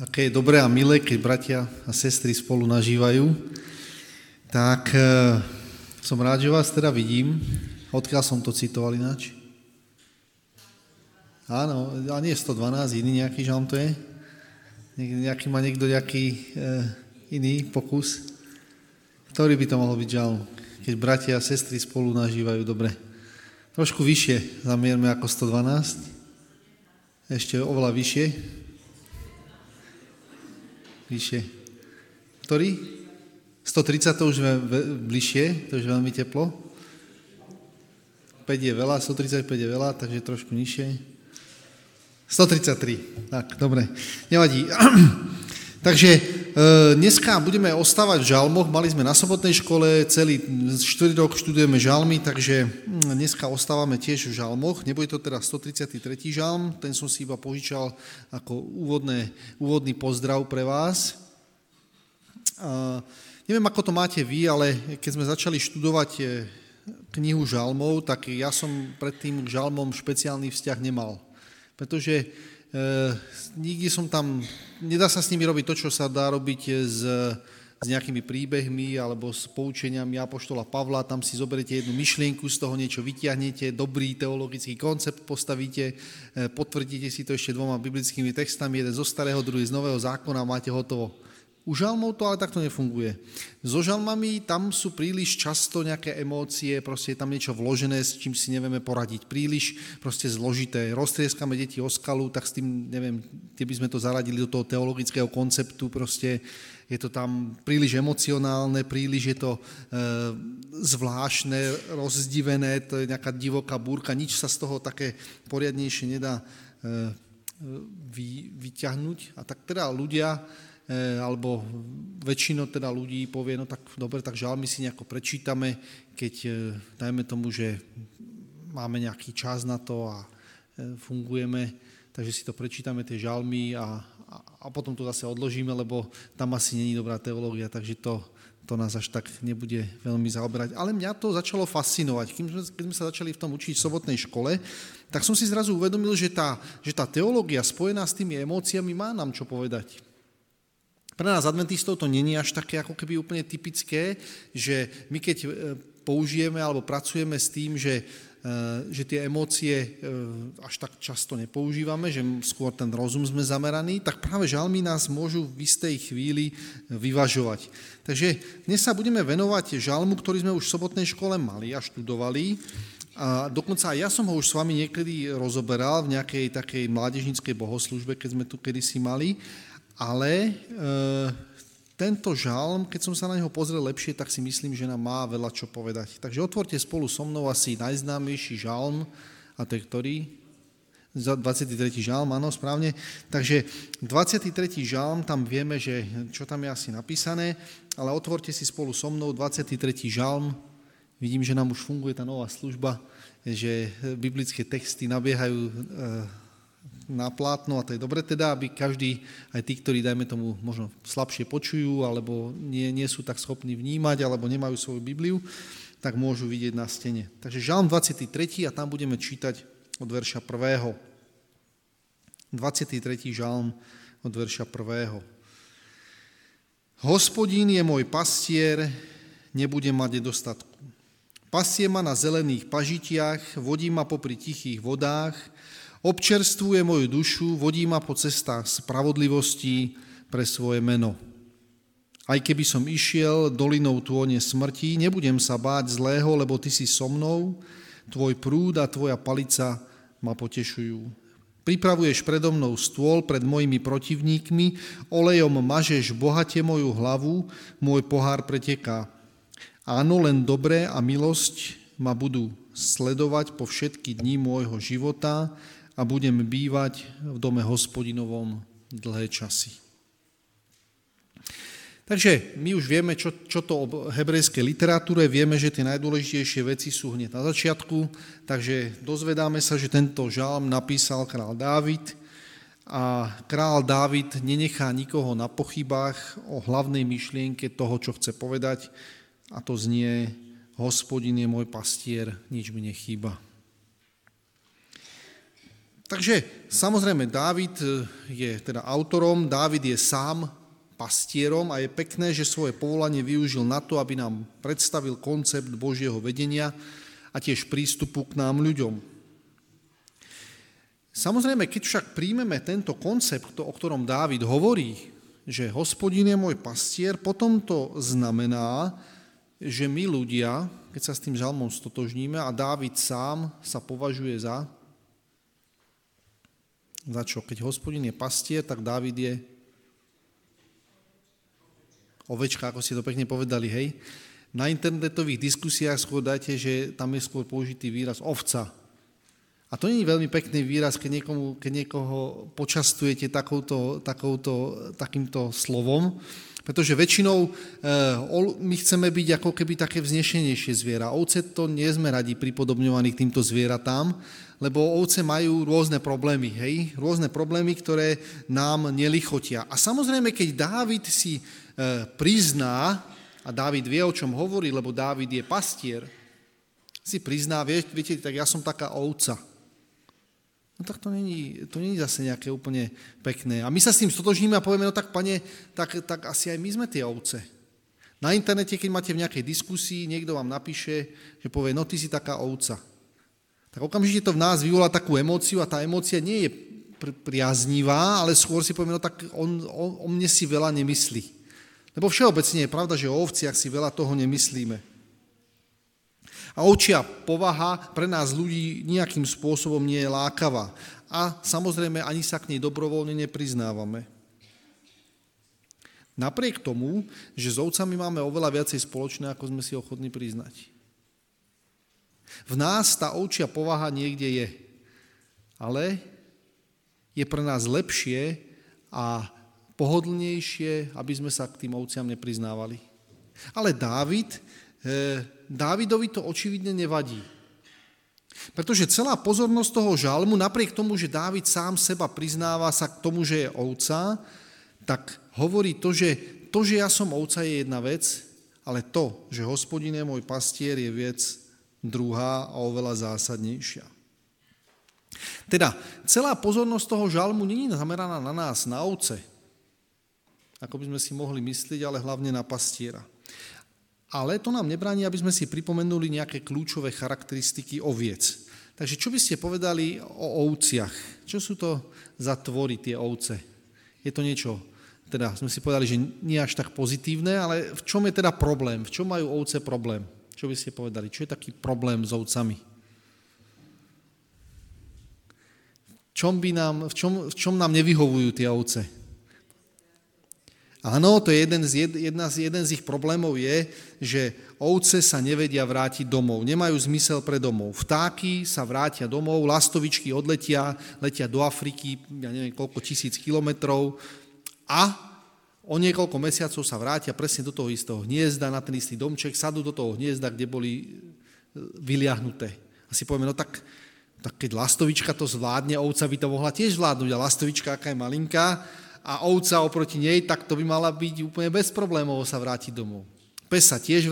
aké je dobré a milé, keď bratia a sestry spolu nažívajú. Tak e, som rád, že vás teda vidím. Odkiaľ som to citoval ináč? Áno, a nie 112, iný nejaký žalm to je? Nejaký má niekto nejaký e, iný pokus? Ktorý by to mohol byť žalm? Keď bratia a sestry spolu nažívajú dobre. Trošku vyššie zamierme ako 112. Ešte oveľa vyššie. Vyššie. Ktorý? 130 to už je bližšie, to už je veľmi teplo. 5 je veľa, 135 je veľa, takže trošku nižšie. 133, tak, dobre, nevadí. takže dneska budeme ostávať v žalmoch, mali sme na sobotnej škole, celý 4 rok študujeme žalmy, takže hm, dneska ostávame tiež v žalmoch, nebude to teda 133. žalm, ten som si iba požičal ako úvodné, úvodný pozdrav pre vás. A, neviem, ako to máte vy, ale keď sme začali študovať e, knihu žalmov, tak ja som predtým k žalmom špeciálny vzťah nemal pretože e, nikdy som tam, nedá sa s nimi robiť to, čo sa dá robiť s, s nejakými príbehmi alebo s poučeniami Apoštola Pavla, tam si zoberiete jednu myšlienku, z toho niečo vyťahnete, dobrý teologický koncept postavíte, e, potvrdíte si to ešte dvoma biblickými textami, jeden zo starého, druhý z nového zákona a máte hotovo. U žalmov to ale takto nefunguje. So žalmami tam sú príliš často nejaké emócie, proste je tam niečo vložené, s čím si nevieme poradiť. Príliš proste zložité. Roztrieskame deti o skalu, tak s tým, neviem, kde by sme to zaradili do toho teologického konceptu, proste je to tam príliš emocionálne, príliš je to e, zvláštne, rozdivené, to je nejaká divoká búrka, nič sa z toho také poriadnejšie nedá e, vy, vyťahnuť. A tak teda ľudia, E, alebo väčšinou teda ľudí povie, no tak dobre, tak žalmy si nejako prečítame, keď e, dajme tomu, že máme nejaký čas na to a e, fungujeme, takže si to prečítame, tie žalmy a, a, a potom to zase odložíme, lebo tam asi není dobrá teológia, takže to, to nás až tak nebude veľmi zaoberať. Ale mňa to začalo fascinovať. Keď sme sa začali v tom učiť v sobotnej škole, tak som si zrazu uvedomil, že tá, že tá teológia spojená s tými emóciami má nám čo povedať. Pre nás adventistov to není až také ako keby úplne typické, že my keď e, použijeme alebo pracujeme s tým, že, e, že tie emócie e, až tak často nepoužívame, že skôr ten rozum sme zameraní, tak práve žalmy nás môžu v istej chvíli vyvažovať. Takže dnes sa budeme venovať žalmu, ktorý sme už v sobotnej škole mali a študovali. A dokonca aj ja som ho už s vami niekedy rozoberal v nejakej takej mládežníckej bohoslužbe, keď sme tu kedysi mali ale e, tento žalm, keď som sa na neho pozrel lepšie, tak si myslím, že nám má veľa čo povedať. Takže otvorte spolu so mnou asi najznámejší žalm, a to je ktorý? 23. žalm, áno, správne. Takže 23. žalm, tam vieme, že čo tam je asi napísané, ale otvorte si spolu so mnou 23. žalm. Vidím, že nám už funguje tá nová služba, že biblické texty nabiehajú e, na plátno a to je dobre teda, aby každý, aj tí, ktorí, dajme tomu, možno slabšie počujú, alebo nie, nie sú tak schopní vnímať, alebo nemajú svoju Bibliu, tak môžu vidieť na stene. Takže Žalm 23. a tam budeme čítať od verša 1. 23. Žalm od verša 1. Hospodín je môj pastier, nebudem mať nedostatku. Pastie ma na zelených pažitiach, vodí ma popri tichých vodách, Občerstvuje moju dušu, vodí ma po cestách spravodlivosti pre svoje meno. Aj keby som išiel dolinou tône smrti, nebudem sa báť zlého, lebo ty si so mnou, tvoj prúd a tvoja palica ma potešujú. Pripravuješ predo mnou stôl pred mojimi protivníkmi, olejom mažeš bohate moju hlavu, môj pohár preteká. Áno, len dobré a milosť ma budú sledovať po všetky dní môjho života a budem bývať v dome hospodinovom dlhé časy. Takže my už vieme, čo, čo to o hebrejskej literatúre, vieme, že tie najdôležitejšie veci sú hneď na začiatku, takže dozvedáme sa, že tento žalm napísal král Dávid a král Dávid nenechá nikoho na pochybách o hlavnej myšlienke toho, čo chce povedať a to znie, hospodin je môj pastier, nič mi nechýba. Takže samozrejme Dávid je teda autorom, Dávid je sám pastierom a je pekné, že svoje povolanie využil na to, aby nám predstavil koncept Božieho vedenia a tiež prístupu k nám ľuďom. Samozrejme, keď však príjmeme tento koncept, o ktorom Dávid hovorí, že hospodin je môj pastier, potom to znamená, že my ľudia, keď sa s tým žalmom stotožníme a Dávid sám sa považuje za za čo? Keď hospodin je pastier, tak Dávid je ovečka, ako ste to pekne povedali, hej. Na internetových diskusiách skôr dajte, že tam je skôr použitý výraz ovca. A to nie je veľmi pekný výraz, keď, niekomu, keď niekoho počastujete takouto, takouto, takýmto slovom, pretože väčšinou eh, my chceme byť ako keby také vznešenejšie zviera. Ovce to nie sme radi pripodobňovaní k týmto zvieratám, lebo ovce majú rôzne problémy, hej? Rôzne problémy, ktoré nám nelichotia. A samozrejme, keď Dávid si eh, prizná, a Dávid vie, o čom hovorí, lebo Dávid je pastier, si prizná, viete, tak ja som taká ovca. No tak to není, to není zase nejaké úplne pekné. A my sa s tým stotožníme a povieme, no tak pane, tak, tak asi aj my sme tie ovce. Na internete, keď máte v nejakej diskusii, niekto vám napíše, že povie, no ty si taká ovca. Tak okamžite to v nás vyvolá takú emóciu a tá emócia nie je priaznivá, ale skôr si povieme, no tak on, on, o mne si veľa nemyslí. Lebo všeobecne je pravda, že o ovciach si veľa toho nemyslíme. A ovčia povaha pre nás ľudí nejakým spôsobom nie je lákavá. A samozrejme ani sa k nej dobrovoľne nepriznávame. Napriek tomu, že s ovcami máme oveľa viacej spoločné, ako sme si ochotní priznať. V nás tá ovčia povaha niekde je. Ale je pre nás lepšie a pohodlnejšie, aby sme sa k tým ovciam nepriznávali. Ale Dávid Eh, Dávidovi to očividne nevadí. Pretože celá pozornosť toho žalmu, napriek tomu, že Dávid sám seba priznáva sa k tomu, že je ovca, tak hovorí to, že to, že ja som ovca, je jedna vec, ale to, že hospodin je môj pastier, je vec druhá a oveľa zásadnejšia. Teda celá pozornosť toho žalmu není zameraná na nás, na ovce, ako by sme si mohli myslieť, ale hlavne na pastiera. Ale to nám nebráni, aby sme si pripomenuli nejaké kľúčové charakteristiky oviec. Takže čo by ste povedali o ovciach? Čo sú to za tvory tie ovce? Je to niečo, teda sme si povedali, že nie až tak pozitívne, ale v čom je teda problém? V čom majú ovce problém? Čo by ste povedali? Čo je taký problém s ovcami? V čom, by nám, v čom, v čom nám nevyhovujú tie ovce? Áno, to je jeden z, jedna z, jeden z ich problémov je, že ovce sa nevedia vrátiť domov, nemajú zmysel pre domov. Vtáky sa vrátia domov, lastovičky odletia, letia do Afriky, ja neviem koľko tisíc kilometrov a o niekoľko mesiacov sa vrátia presne do toho istého hniezda, na ten istý domček, sadú do toho hniezda, kde boli e, vyliahnuté. A si povieme, no tak, tak keď lastovička to zvládne, ovca by to mohla tiež zvládnuť a lastovička, aká je malinká, a ovca oproti nej, tak to by mala byť úplne bez problémov sa vrátiť domov. Pes sa tiež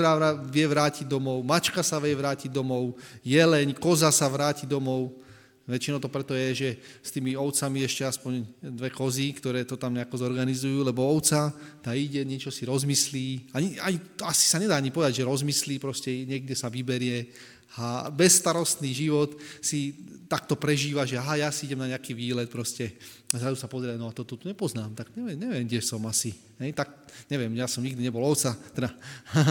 vie vrátiť domov, mačka sa vie vrátiť domov, jeleň, koza sa vráti domov. Väčšinou to preto je, že s tými ovcami ešte aspoň dve kozy, ktoré to tam nejako zorganizujú, lebo ovca, tá ide, niečo si rozmyslí. Ani, aj, asi sa nedá ani povedať, že rozmyslí, proste niekde sa vyberie a bezstarostný život si takto prežíva, že aha, ja si idem na nejaký výlet, proste a zrazu sa pozrieť, no a to tu nepoznám, tak neviem, neviem, kde som asi. Hej, tak neviem, ja som nikdy nebol ovca, teda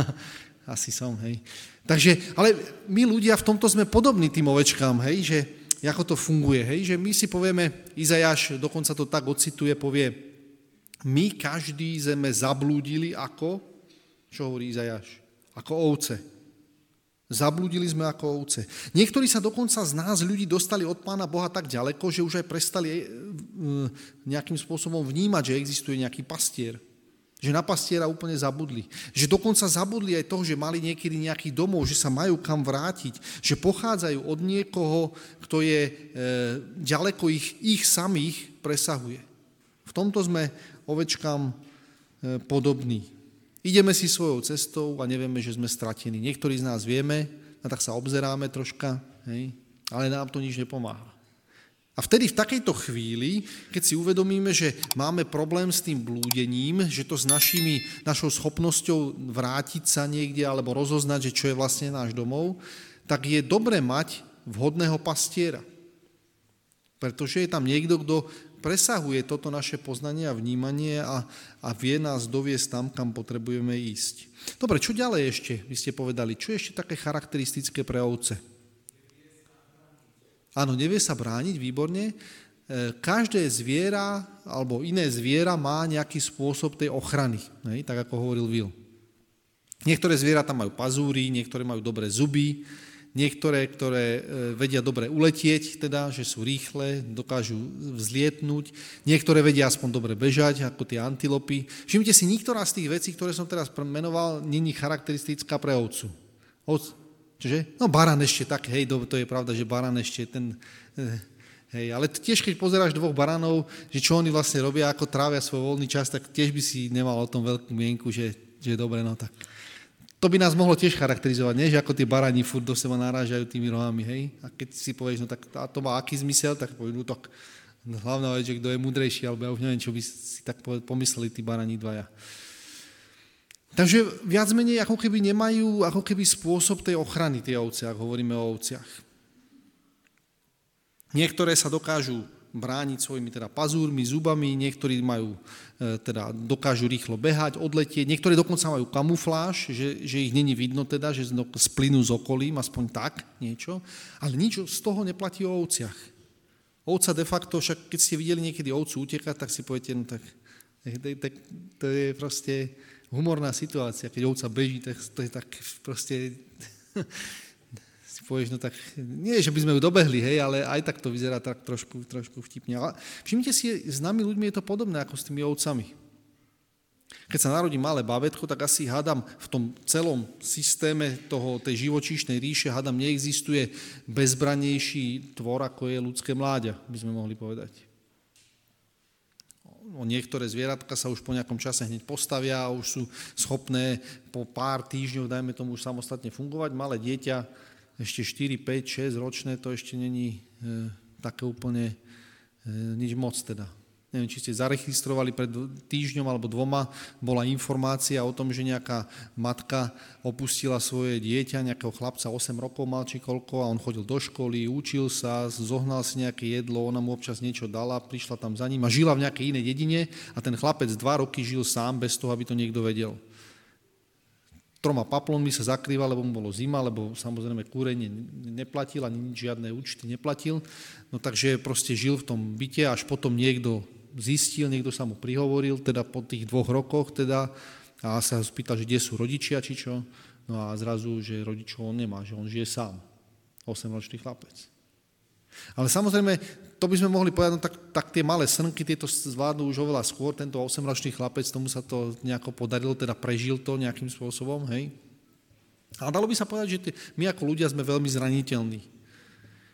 asi som, hej. Takže, ale my ľudia v tomto sme podobní tým ovečkám, hej, že ako to funguje, hej, že my si povieme, Izajáš dokonca to tak ocituje, povie, my každý sme zablúdili ako, čo hovorí Izajáš, ako ovce. Zabludili sme ako ovce. Niektorí sa dokonca z nás ľudí dostali od Pána Boha tak ďaleko, že už aj prestali e, nejakým spôsobom vnímať, že existuje nejaký pastier. Že na pastiera úplne zabudli. Že dokonca zabudli aj toho, že mali niekedy nejaký domov, že sa majú kam vrátiť. Že pochádzajú od niekoho, kto je e, ďaleko ich, ich samých presahuje. V tomto sme ovečkám e, podobní. Ideme si svojou cestou a nevieme, že sme stratení. Niektorí z nás vieme, a tak sa obzeráme troška, hej, ale nám to nič nepomáha. A vtedy v takejto chvíli, keď si uvedomíme, že máme problém s tým blúdením, že to s našimi, našou schopnosťou vrátiť sa niekde alebo rozoznať, že čo je vlastne náš domov, tak je dobre mať vhodného pastiera. Pretože je tam niekto, kto presahuje toto naše poznanie a vnímanie a, a vie nás doviesť tam, kam potrebujeme ísť. Dobre, čo ďalej ešte, vy ste povedali, čo je ešte také charakteristické pre ovce? Áno, nevie sa brániť, výborne. E, každé zviera alebo iné zviera má nejaký spôsob tej ochrany, hej, tak ako hovoril Will. Niektoré zvieratá majú pazúry, niektoré majú dobré zuby, niektoré, ktoré e, vedia dobre uletieť, teda, že sú rýchle, dokážu vzlietnúť, niektoré vedia aspoň dobre bežať, ako tie antilopy. Všimnite si, niektorá z tých vecí, ktoré som teraz menoval, není charakteristická pre ovcu. Čiže, no baran ešte tak, hej, to je pravda, že baran ešte ten, eh, hej, ale tiež keď pozeráš dvoch baranov, že čo oni vlastne robia, ako trávia svoj voľný čas, tak tiež by si nemal o tom veľkú mienku, že, že dobre, no tak. To by nás mohlo tiež charakterizovať, nie? že ako tie barani furt do seba narážajú tými rohami, hej? A keď si povieš, no tak to má aký zmysel, tak povedú, no tak hlavná vec, že kto je múdrejší, alebo ja už neviem, čo by si tak pomysleli tí barani dvaja. Takže viac menej ako keby nemajú ako keby spôsob tej ochrany tie ovce, ak hovoríme o ovciach. Niektoré sa dokážu brániť svojimi teda pazúrmi, zubami, niektorí majú, e, teda dokážu rýchlo behať, odletieť, niektorí dokonca majú kamufláž, že, že ich není vidno teda, že splynú z okolím, aspoň tak niečo, ale nič z toho neplatí o ovciach. Ovca de facto, však keď ste videli niekedy ovcu utekať, tak si poviete, no tak, tak to je proste humorná situácia, keď ovca beží, tak to je tak proste... si povieš, no tak nie, že by sme ju dobehli, hej, ale aj tak to vyzerá tak trošku, trošku vtipne. Ale všimnite si, s nami ľuďmi je to podobné ako s tými ovcami. Keď sa narodí malé bábetko, tak asi hádam v tom celom systéme toho, tej živočíšnej ríše, hádam, neexistuje bezbranejší tvor, ako je ľudské mláďa, by sme mohli povedať o niektoré zvieratka sa už po nejakom čase hneď postavia a už sú schopné po pár týždňov, dajme tomu, už samostatne fungovať. Malé dieťa, ešte 4, 5, 6 ročné, to ešte není e, také úplne e, nič moc teda. Neviem, či ste zaregistrovali pred týždňom alebo dvoma, bola informácia o tom, že nejaká matka opustila svoje dieťa, nejakého chlapca, 8 rokov mal či koľko, a on chodil do školy, učil sa, zohnal si nejaké jedlo, ona mu občas niečo dala, prišla tam za ním a žila v nejakej inej dedine a ten chlapec dva roky žil sám bez toho, aby to niekto vedel troma paplonmi sa zakrýval, lebo mu bolo zima, lebo samozrejme kúrenie neplatil, ani žiadne účty neplatil. No takže proste žil v tom byte, až potom niekto zistil, niekto sa mu prihovoril, teda po tých dvoch rokoch teda, a sa ho spýtal, že kde sú rodičia, či čo. No a zrazu, že rodičov on nemá, že on žije sám. 8-ročný chlapec. Ale samozrejme, to by sme mohli povedať, no tak, tak tie malé srnky, tieto zvládnu už oveľa skôr, tento 8-ročný chlapec, tomu sa to nejako podarilo, teda prežil to nejakým spôsobom, hej. A dalo by sa povedať, že tie, my ako ľudia sme veľmi zraniteľní.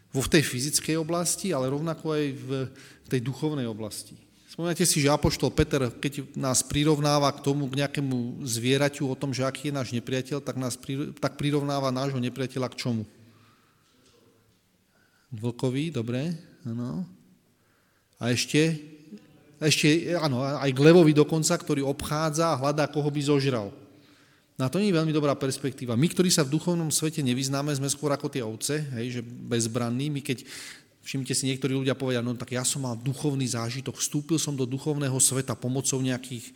Vo v tej fyzickej oblasti, ale rovnako aj v tej duchovnej oblasti. Spomínate si, že Apoštol Peter, keď nás prirovnáva k tomu, k nejakému zvieraťu o tom, že aký je náš nepriateľ, tak nás tak prirovnáva nášho nepriateľa k čomu? Vlkovi, dobre, áno. A ešte, ešte, áno, aj k levovi dokonca, ktorý obchádza a hľadá, koho by zožral. Na to nie je veľmi dobrá perspektíva. My, ktorí sa v duchovnom svete nevyznáme, sme skôr ako tie ovce, hej, že bezbranní. My keď Všimnite si, niektorí ľudia povedia, no tak ja som mal duchovný zážitok, vstúpil som do duchovného sveta pomocou nejakých e,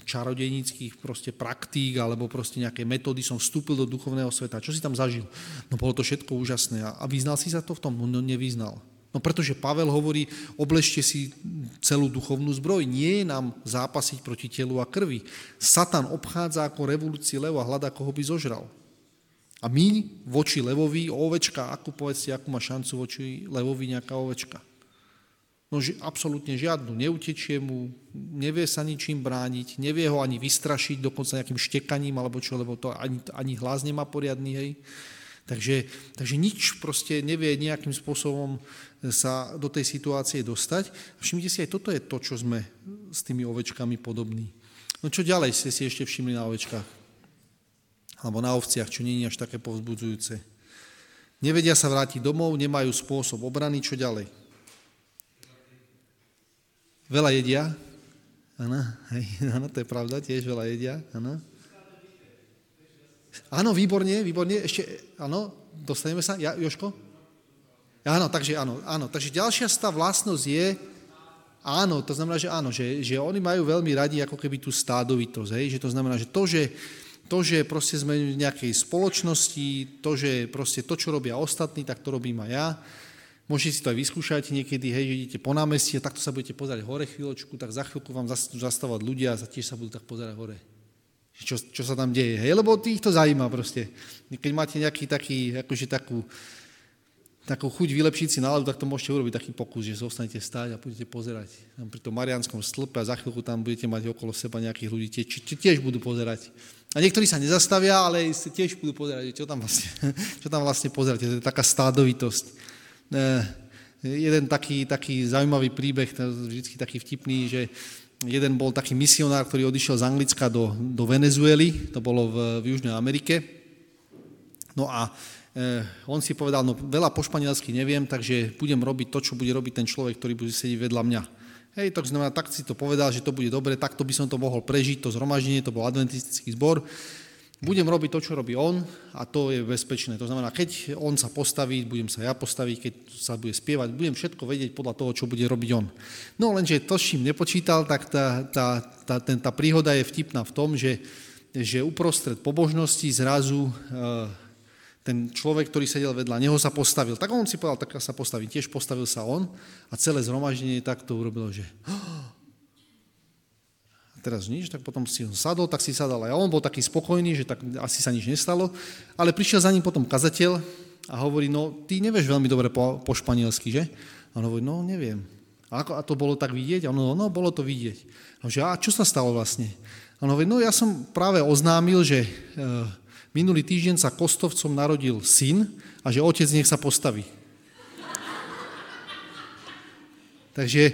čarodejníckých proste praktík alebo proste nejaké metódy som vstúpil do duchovného sveta. Čo si tam zažil? No bolo to všetko úžasné. A vyznal si sa to v tom? No nevyznal. No pretože Pavel hovorí, obležte si celú duchovnú zbroj. Nie je nám zápasiť proti telu a krvi. Satan obchádza ako revolúcii levo a hľadá, koho by zožral. A my voči levovi, ovečka, akú povedzte, akú má šancu voči levovi nejaká ovečka? No ži, absolútne žiadnu. Neutečie mu, nevie sa ničím brániť, nevie ho ani vystrašiť, dokonca nejakým štekaním alebo čo, lebo to ani, ani hlas nemá poriadny, hej. Takže, takže nič proste nevie nejakým spôsobom sa do tej situácie dostať. Všimnite si, aj toto je to, čo sme s tými ovečkami podobní. No čo ďalej ste si ešte všimli na ovečkách? Alebo na ovciach, čo nie je až také povzbudzujúce. Nevedia sa vrátiť domov, nemajú spôsob obrany, čo ďalej. Veľa jedia. Áno, áno, to je pravda, tiež veľa jedia. Áno. Áno, výborne, výborne. Ešte, áno, dostaneme sa. Ja, Joško? Áno, takže áno, áno. Takže ďalšia tá vlastnosť je, áno, to znamená, že áno, že, že oni majú veľmi radi ako keby tú stádovitosť, hej, že to znamená, že to, že to, že proste sme v nejakej spoločnosti, to, že proste to, čo robia ostatní, tak to robím aj ja. Môžete si to aj vyskúšať niekedy, hej, že idete po námestí a takto sa budete pozerať hore chvíľočku, tak za chvíľku vám zastávať ľudia a tiež sa budú tak pozerať hore čo, čo sa tam deje, hej, lebo tých to zaujíma proste. Keď máte nejaký taký, akože takú, takú chuť vylepšiť si náladu, tak to môžete urobiť taký pokus, že zostanete stáť a budete pozerať tam pri tom Marianskom stĺpe a za chvíľku tam budete mať okolo seba nejakých ľudí, tie, tiež budú pozerať. A niektorí sa nezastavia, ale tiež budú pozerať, čo tam vlastne, čo tam vlastne pozeráte. To je taká stádovitosť. E, jeden taký, taký zaujímavý príbeh, vždy taký vtipný, že Jeden bol taký misionár, ktorý odišiel z Anglicka do, do Venezuely, to bolo v, v Južnej Amerike. No a e, on si povedal, no veľa po španielsky neviem, takže budem robiť to, čo bude robiť ten človek, ktorý bude sedieť vedľa mňa. Hej, to znamená, tak si to povedal, že to bude dobre, takto by som to mohol prežiť, to zhromaždenie, to bol adventistický zbor budem robiť to, čo robí on a to je bezpečné. To znamená, keď on sa postaví, budem sa ja postaviť, keď sa bude spievať, budem všetko vedieť podľa toho, čo bude robiť on. No lenže to, s čím nepočítal, tak tá, tá, tá, ten, tá príhoda je vtipná v tom, že, že uprostred pobožnosti zrazu e, ten človek, ktorý sedel vedľa neho, sa postavil. Tak on si povedal, tak sa postavím. Tiež postavil sa on a celé zhromaždenie takto urobilo, že teraz nič, tak potom si ho sadol, tak si sadal aj on, bol taký spokojný, že tak asi sa nič nestalo, ale prišiel za ním potom kazateľ a hovorí, no ty nevieš veľmi dobre po, po španielsky, že? A on hovorí, no neviem. A, ako, a to bolo tak vidieť? A on hovorí, no bolo to vidieť. A, že, a čo sa stalo vlastne? A on hovorí, no ja som práve oznámil, že e, minulý týždeň sa Kostovcom narodil syn a že otec nech sa postaví. Takže,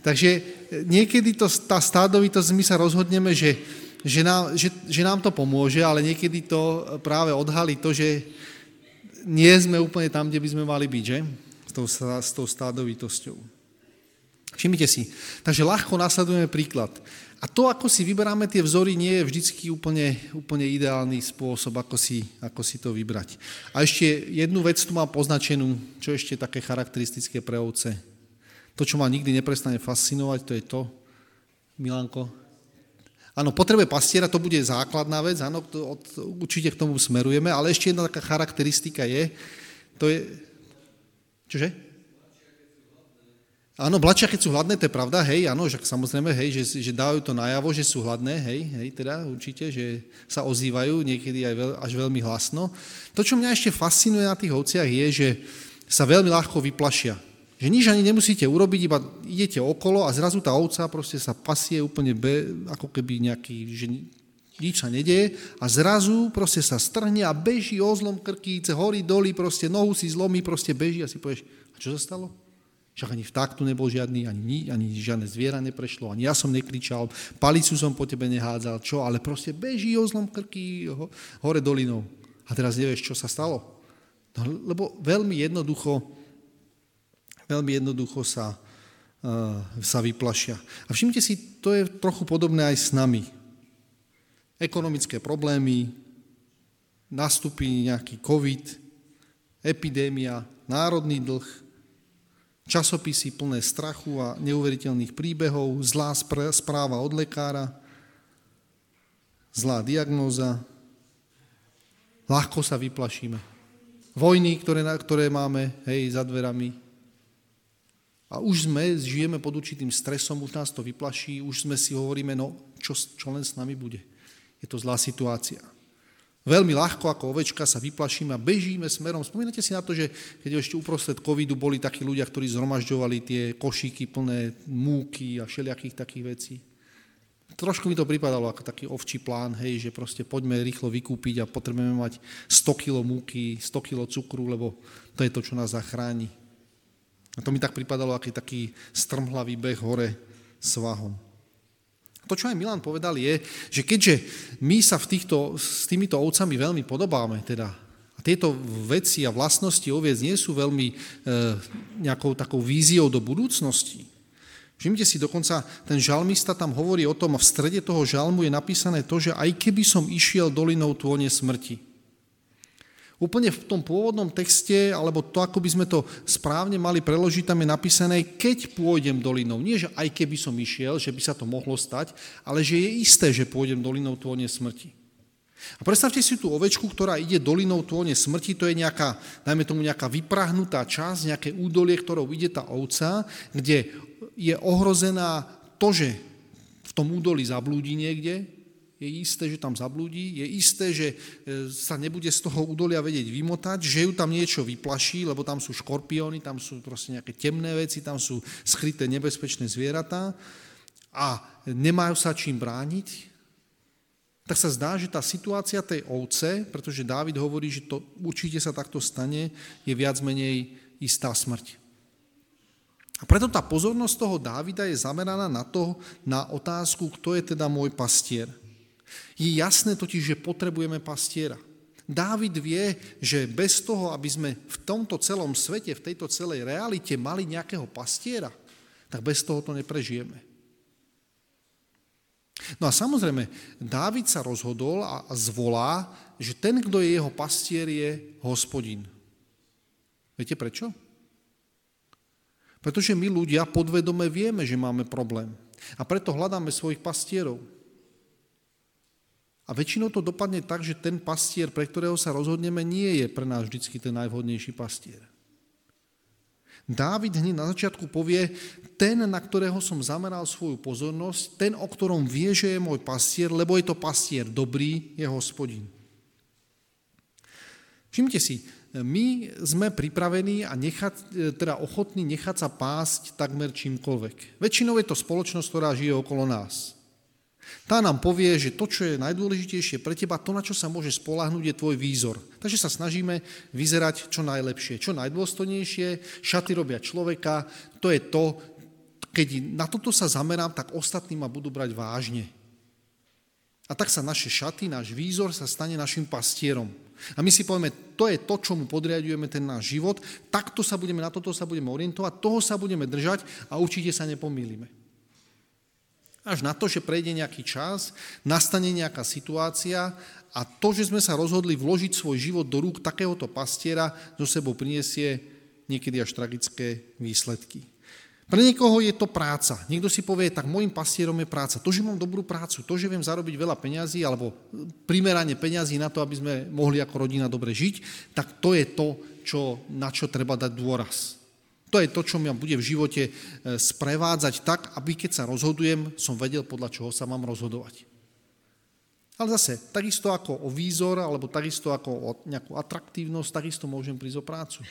takže niekedy to, tá stádovitosť, my sa rozhodneme, že, že, nám, že, že nám to pomôže, ale niekedy to práve odhalí to, že nie sme úplne tam, kde by sme mali byť, že? S tou, s tou stádovitosťou. Všimnite si. Takže ľahko nasledujeme príklad. A to, ako si vyberáme tie vzory, nie je vždycky úplne, úplne ideálny spôsob, ako si, ako si to vybrať. A ešte jednu vec tu mám poznačenú, čo ešte také charakteristické pre ovce. To, čo ma nikdy neprestane fascinovať, to je to, Milanko, Áno, potrebe pastiera, to bude základná vec, áno, to, od, určite k tomu smerujeme, ale ešte jedna taká charakteristika je, to je, čože? Áno, blačia, keď sú hladné, to je pravda, hej, áno, že samozrejme, hej, že, že dávajú to najavo, že sú hladné, hej, hej, teda určite, že sa ozývajú, niekedy aj veľ, až veľmi hlasno. To, čo mňa ešte fascinuje na tých ovciach, je, že sa veľmi ľahko vyplašia. Že nič ani nemusíte urobiť, iba idete okolo a zrazu tá ovca proste sa pasie úplne be, ako keby nejaký, že nič sa nedieje a zrazu proste sa strhne a beží o zlom krkíce, horí doli, proste nohu si zlomí, proste beží a si povieš, a čo sa stalo? Však ani vták tu nebol žiadny, ani, ani žiadne zviera neprešlo, ani ja som nekričal, palicu som po tebe nehádzal, čo, ale proste beží o zlom krky ho, hore dolinou. A teraz nevieš, čo sa stalo. No, lebo veľmi jednoducho veľmi jednoducho sa, uh, sa vyplašia. A všimte si, to je trochu podobné aj s nami. Ekonomické problémy, nastupí nejaký COVID, epidémia, národný dlh, časopisy plné strachu a neuveriteľných príbehov, zlá správa od lekára, zlá diagnóza, ľahko sa vyplašíme. Vojny, ktoré, ktoré máme hej, za dverami, a už sme, žijeme pod určitým stresom, už nás to vyplaší, už sme si hovoríme, no čo, čo len s nami bude. Je to zlá situácia. Veľmi ľahko ako ovečka sa vyplašíme a bežíme smerom. Spomínate si na to, že keď ešte uprostred covidu boli takí ľudia, ktorí zhromažďovali tie košíky plné múky a všelijakých takých vecí. Trošku mi to pripadalo ako taký ovčí plán, hej, že proste poďme rýchlo vykúpiť a potrebujeme mať 100 kg múky, 100 kg cukru, lebo to je to, čo nás zachráni. A to mi tak pripadalo, aký taký strmhlavý beh hore svahom. To, čo aj Milan povedal, je, že keďže my sa v týchto, s týmito ovcami veľmi podobáme, teda, a tieto veci a vlastnosti oviec nie sú veľmi e, nejakou takou víziou do budúcnosti, Všimte si, dokonca ten žalmista tam hovorí o tom, a v strede toho žalmu je napísané to, že aj keby som išiel dolinou tône smrti. Úplne v tom pôvodnom texte, alebo to, ako by sme to správne mali preložiť, tam je napísané, keď pôjdem dolinou. Nie, že aj keby som išiel, že by sa to mohlo stať, ale že je isté, že pôjdem dolinou tône smrti. A predstavte si tú ovečku, ktorá ide dolinou tône smrti, to je nejaká, dajme tomu nejaká vyprahnutá časť, nejaké údolie, ktorou ide tá ovca, kde je ohrozená to, že v tom údolí zablúdi niekde, je isté, že tam zablúdi, je isté, že e, sa nebude z toho údolia vedieť vymotať, že ju tam niečo vyplaší, lebo tam sú škorpióny, tam sú proste nejaké temné veci, tam sú skryté nebezpečné zvieratá a nemajú sa čím brániť, tak sa zdá, že tá situácia tej ovce, pretože Dávid hovorí, že to určite sa takto stane, je viac menej istá smrť. A preto tá pozornosť toho Dávida je zameraná na to, na otázku, kto je teda môj pastier. Je jasné totiž, že potrebujeme pastiera. Dávid vie, že bez toho, aby sme v tomto celom svete, v tejto celej realite mali nejakého pastiera, tak bez toho to neprežijeme. No a samozrejme, Dávid sa rozhodol a zvolá, že ten, kto je jeho pastier, je hospodin. Viete prečo? Pretože my ľudia podvedome vieme, že máme problém. A preto hľadáme svojich pastierov. A väčšinou to dopadne tak, že ten pastier, pre ktorého sa rozhodneme, nie je pre nás vždy ten najvhodnejší pastier. Dávid hneď na začiatku povie, ten, na ktorého som zameral svoju pozornosť, ten, o ktorom vie, že je môj pastier, lebo je to pastier dobrý, je hospodin. Všimte si, my sme pripravení a nechať, teda ochotní nechať sa pásť takmer čímkoľvek. Väčšinou je to spoločnosť, ktorá žije okolo nás. Tá nám povie, že to, čo je najdôležitejšie pre teba, to, na čo sa môže spolahnúť, je tvoj výzor. Takže sa snažíme vyzerať čo najlepšie, čo najdôstojnejšie, šaty robia človeka, to je to, keď na toto sa zamerám, tak ostatní ma budú brať vážne. A tak sa naše šaty, náš výzor sa stane našim pastierom. A my si povieme, to je to, čomu podriadujeme ten náš život, takto sa budeme, na toto sa budeme orientovať, toho sa budeme držať a určite sa nepomýlime. Až na to, že prejde nejaký čas, nastane nejaká situácia a to, že sme sa rozhodli vložiť svoj život do rúk takéhoto pastiera, zo sebou priniesie niekedy až tragické výsledky. Pre niekoho je to práca. Niekto si povie, tak môjim pastierom je práca. To, že mám dobrú prácu, to, že viem zarobiť veľa peňazí alebo primerane peňazí na to, aby sme mohli ako rodina dobre žiť, tak to je to, čo, na čo treba dať dôraz. To je to, čo mňa bude v živote e, sprevádzať tak, aby keď sa rozhodujem, som vedel, podľa čoho sa mám rozhodovať. Ale zase, takisto ako o výzor, alebo takisto ako o nejakú atraktívnosť, takisto môžem prísť o prácu.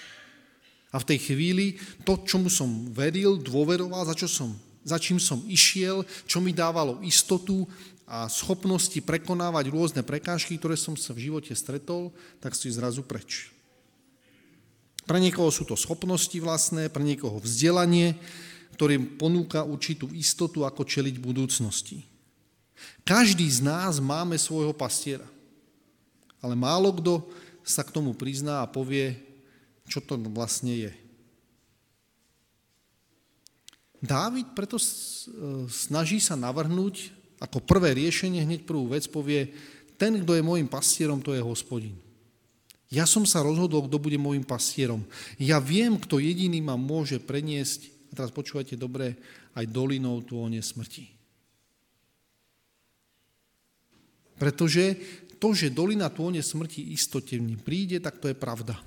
A v tej chvíli to, čomu som veril, dôveroval, za, čo som, za čím som išiel, čo mi dávalo istotu a schopnosti prekonávať rôzne prekážky, ktoré som sa v živote stretol, tak si zrazu preč. Pre niekoho sú to schopnosti vlastné, pre niekoho vzdelanie, ktoré ponúka určitú istotu, ako čeliť budúcnosti. Každý z nás máme svojho pastiera, ale málo kto sa k tomu prizná a povie, čo to vlastne je. Dávid preto e, snaží sa navrhnúť ako prvé riešenie, hneď prvú vec povie, ten, kto je môjim pastierom, to je hospodin. Ja som sa rozhodol, kto bude môjim pastierom. Ja viem, kto jediný ma môže preniesť, a teraz počúvajte dobre, aj dolinou tône smrti. Pretože to, že dolina tône smrti istote príde, tak to je pravda.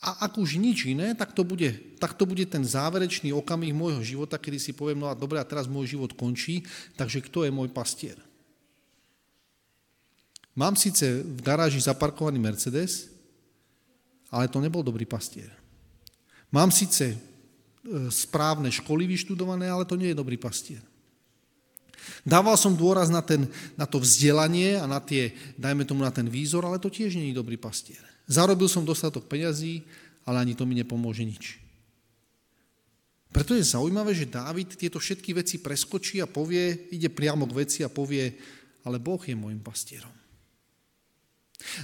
A ak už nič iné, tak to bude, tak to bude ten záverečný okamih môjho života, kedy si poviem, no a dobre, a teraz môj život končí, takže kto je môj pastier? Mám síce v garáži zaparkovaný Mercedes, ale to nebol dobrý pastier. Mám síce e, správne školy vyštudované, ale to nie je dobrý pastier. Dával som dôraz na, ten, na to vzdelanie a na tie, dajme tomu na ten výzor, ale to tiež nie je dobrý pastier. Zarobil som dostatok peňazí, ale ani to mi nepomôže nič. Preto je zaujímavé, že Dávid tieto všetky veci preskočí a povie, ide priamo k veci a povie, ale Boh je môjim pastierom.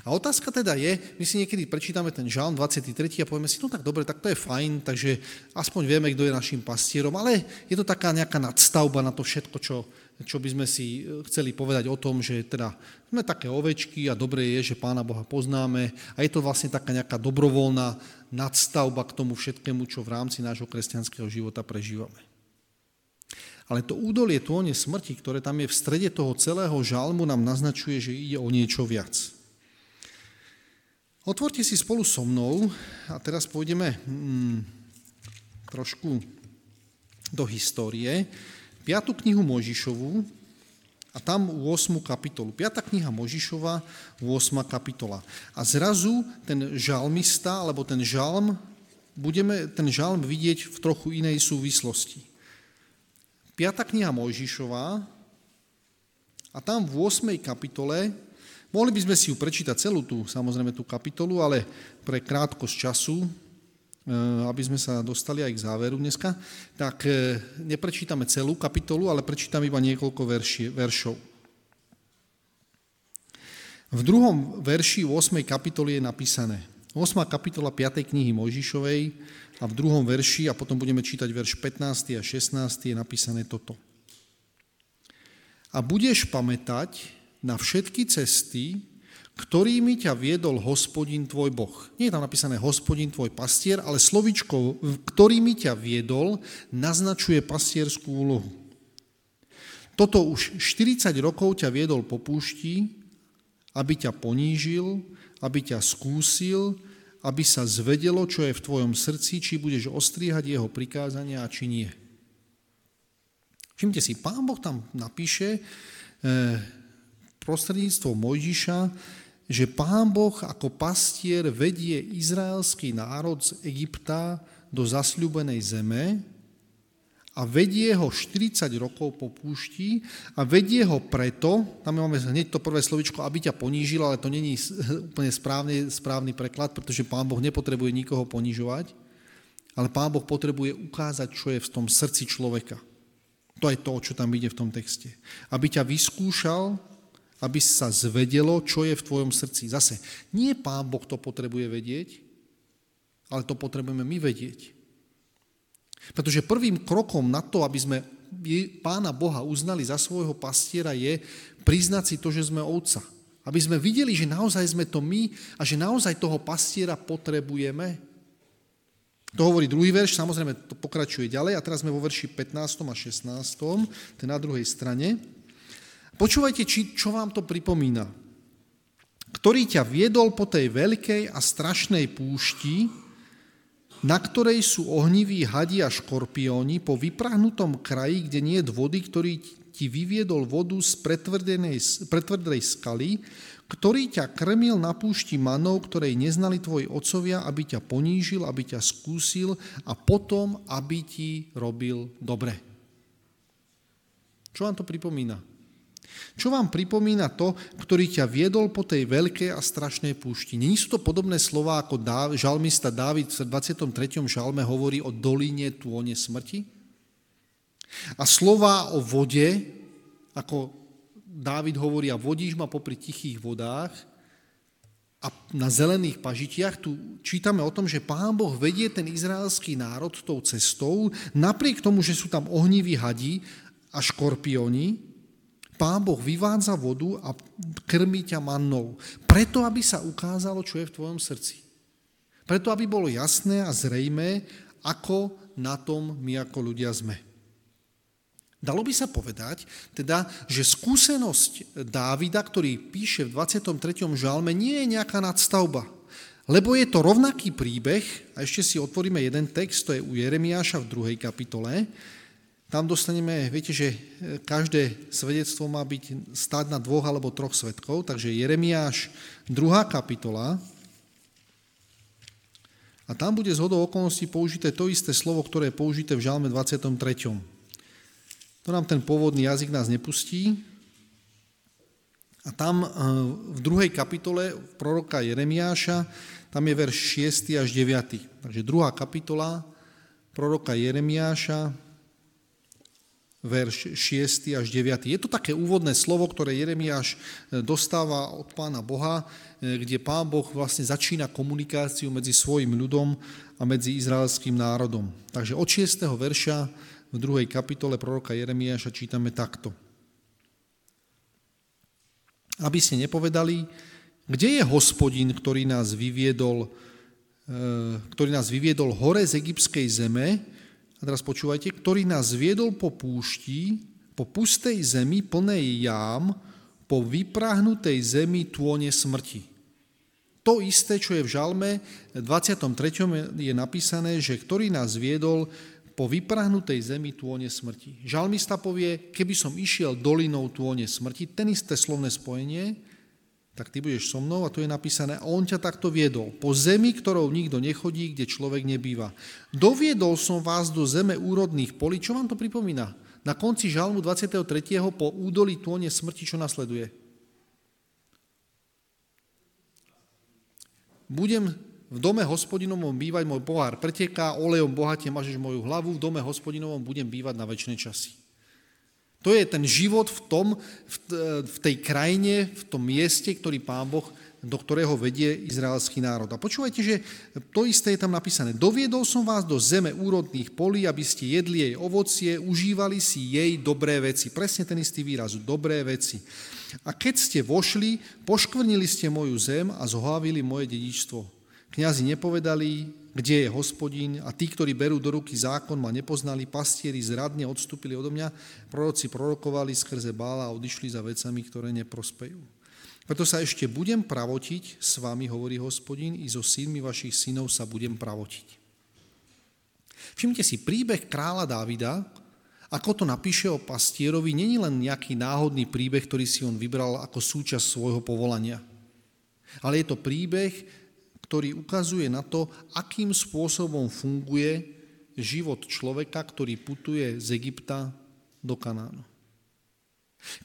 A otázka teda je, my si niekedy prečítame ten žalm 23 a povieme si, no tak dobre, tak to je fajn, takže aspoň vieme, kto je našim pastierom, ale je to taká nejaká nadstavba na to všetko, čo, čo by sme si e, chceli povedať o tom, že teda sme také ovečky a dobre je, že Pána Boha poznáme a je to vlastne taká nejaká dobrovoľná nadstavba k tomu všetkému, čo v rámci nášho kresťanského života prežívame. Ale to údolie tône smrti, ktoré tam je v strede toho celého žalmu, nám naznačuje, že ide o niečo viac. Otvorte si spolu so mnou a teraz pôjdeme hmm, trošku do histórie. Piatú knihu Možišovu a tam 8. kapitolu. Piatá kniha Možišova, 8. kapitola. A zrazu ten žalmista, alebo ten žalm, budeme ten žalm vidieť v trochu inej súvislosti. Piatá kniha Mojžišová a tam v 8. kapitole Mohli by sme si ju prečítať celú tú, samozrejme tú kapitolu, ale pre krátkosť času, e, aby sme sa dostali aj k záveru dneska, tak e, neprečítame celú kapitolu, ale prečítam iba niekoľko verši, veršov. V druhom verši 8. kapitoly je napísané, 8. kapitola 5. knihy Mojžišovej a v druhom verši, a potom budeme čítať verš 15. a 16. je napísané toto. A budeš pamätať, na všetky cesty, ktorými ťa viedol hospodin tvoj Boh. Nie je tam napísané hospodin tvoj pastier, ale slovičko, ktorými ťa viedol, naznačuje pastierskú úlohu. Toto už 40 rokov ťa viedol po púšti, aby ťa ponížil, aby ťa skúsil, aby sa zvedelo, čo je v tvojom srdci, či budeš ostríhať jeho prikázania a či nie. Všimte si, pán Boh tam napíše, eh, prostredníctvom Mojžiša, že pán Boh ako pastier vedie izraelský národ z Egypta do zasľubenej zeme a vedie ho 40 rokov po púšti a vedie ho preto, tam máme hneď to prvé slovičko, aby ťa ponížil, ale to není úplne správny, správny preklad, pretože pán Boh nepotrebuje nikoho ponižovať, ale pán Boh potrebuje ukázať, čo je v tom srdci človeka. To je to, čo tam ide v tom texte. Aby ťa vyskúšal, aby sa zvedelo, čo je v tvojom srdci. Zase, nie Pán Boh to potrebuje vedieť, ale to potrebujeme my vedieť. Pretože prvým krokom na to, aby sme Pána Boha uznali za svojho pastiera, je priznať si to, že sme ovca. Aby sme videli, že naozaj sme to my a že naozaj toho pastiera potrebujeme. To hovorí druhý verš, samozrejme to pokračuje ďalej a teraz sme vo verši 15. a 16. to je na druhej strane. Počúvajte, či, čo vám to pripomína. Ktorý ťa viedol po tej veľkej a strašnej púšti, na ktorej sú ohniví hadi a škorpióni, po vyprahnutom kraji, kde nie je vody, ktorý ti vyviedol vodu z pretvrdej skaly, ktorý ťa krmil na púšti manou, ktorej neznali tvoji otcovia, aby ťa ponížil, aby ťa skúsil a potom, aby ti robil dobre. Čo vám to pripomína? Čo vám pripomína to, ktorý ťa viedol po tej veľkej a strašnej púšti? Nie sú to podobné slova, ako Dáv, žalmista Dávid v 23. žalme hovorí o dolíne tône smrti? A slova o vode, ako Dávid hovorí, a vodíš ma popri tichých vodách, a na zelených pažitiach tu čítame o tom, že Pán Boh vedie ten izraelský národ tou cestou, napriek tomu, že sú tam ohniví hadi a škorpióni, Pán Boh vyvádza vodu a krmí ťa mannou. Preto, aby sa ukázalo, čo je v tvojom srdci. Preto, aby bolo jasné a zrejmé, ako na tom my ako ľudia sme. Dalo by sa povedať, teda, že skúsenosť Dávida, ktorý píše v 23. žalme, nie je nejaká nadstavba. Lebo je to rovnaký príbeh, a ešte si otvoríme jeden text, to je u Jeremiáša v druhej kapitole, tam dostaneme, viete, že e, každé svedectvo má byť stáť na dvoch alebo troch svetkov, takže Jeremiáš 2. kapitola a tam bude z hodou okolností použité to isté slovo, ktoré je použité v žalme 23. To nám ten pôvodný jazyk nás nepustí. A tam e, v druhej kapitole proroka Jeremiáša, tam je verš 6. až 9. Takže druhá kapitola proroka Jeremiáša, verš 6 až 9. Je to také úvodné slovo, ktoré Jeremiáš e, dostáva od pána Boha, e, kde pán Boh vlastne začína komunikáciu medzi svojim ľudom a medzi izraelským národom. Takže od 6. verša v druhej kapitole proroka Jeremiáša čítame takto. Aby ste nepovedali, kde je hospodin, ktorý nás vyviedol, e, ktorý nás vyviedol hore z egyptskej zeme, a teraz počúvajte, ktorý nás viedol po púšti, po pustej zemi plnej jám, po vyprahnutej zemi tône smrti. To isté, čo je v žalme 23. je napísané, že ktorý nás viedol po vyprahnutej zemi tône smrti. Žalmista povie, keby som išiel dolinou tône smrti, ten isté slovné spojenie, tak ty budeš so mnou a tu je napísané, on ťa takto viedol. Po zemi, ktorou nikto nechodí, kde človek nebýva. Doviedol som vás do zeme úrodných polí. Čo vám to pripomína? Na konci žalmu 23. po údolí tóne smrti, čo nasleduje? Budem v dome hospodinovom bývať, môj pohár preteká, olejom bohate mažeš moju hlavu, v dome hospodinovom budem bývať na väčšie časy. To je ten život v, tom, v tej krajine, v tom mieste, ktorý Pán Boh, do ktorého vedie izraelský národ. A počúvajte, že to isté je tam napísané. Doviedol som vás do zeme úrodných polí, aby ste jedli jej ovocie, užívali si jej dobré veci. Presne ten istý výraz, dobré veci. A keď ste vošli, poškvrnili ste moju zem a zohávili moje dedičstvo. Kňazi nepovedali, kde je hospodín a tí, ktorí berú do ruky zákon, ma nepoznali, pastieri zradne odstúpili odo mňa, proroci prorokovali skrze bála a odišli za vecami, ktoré neprospejú. Preto sa ešte budem pravotiť s vami, hovorí hospodín, i so synmi vašich synov sa budem pravotiť. Všimnite si, príbeh kráľa Dávida, ako to napíše o pastierovi, není len nejaký náhodný príbeh, ktorý si on vybral ako súčasť svojho povolania. Ale je to príbeh, ktorý ukazuje na to, akým spôsobom funguje život človeka, ktorý putuje z Egypta do Kanánu.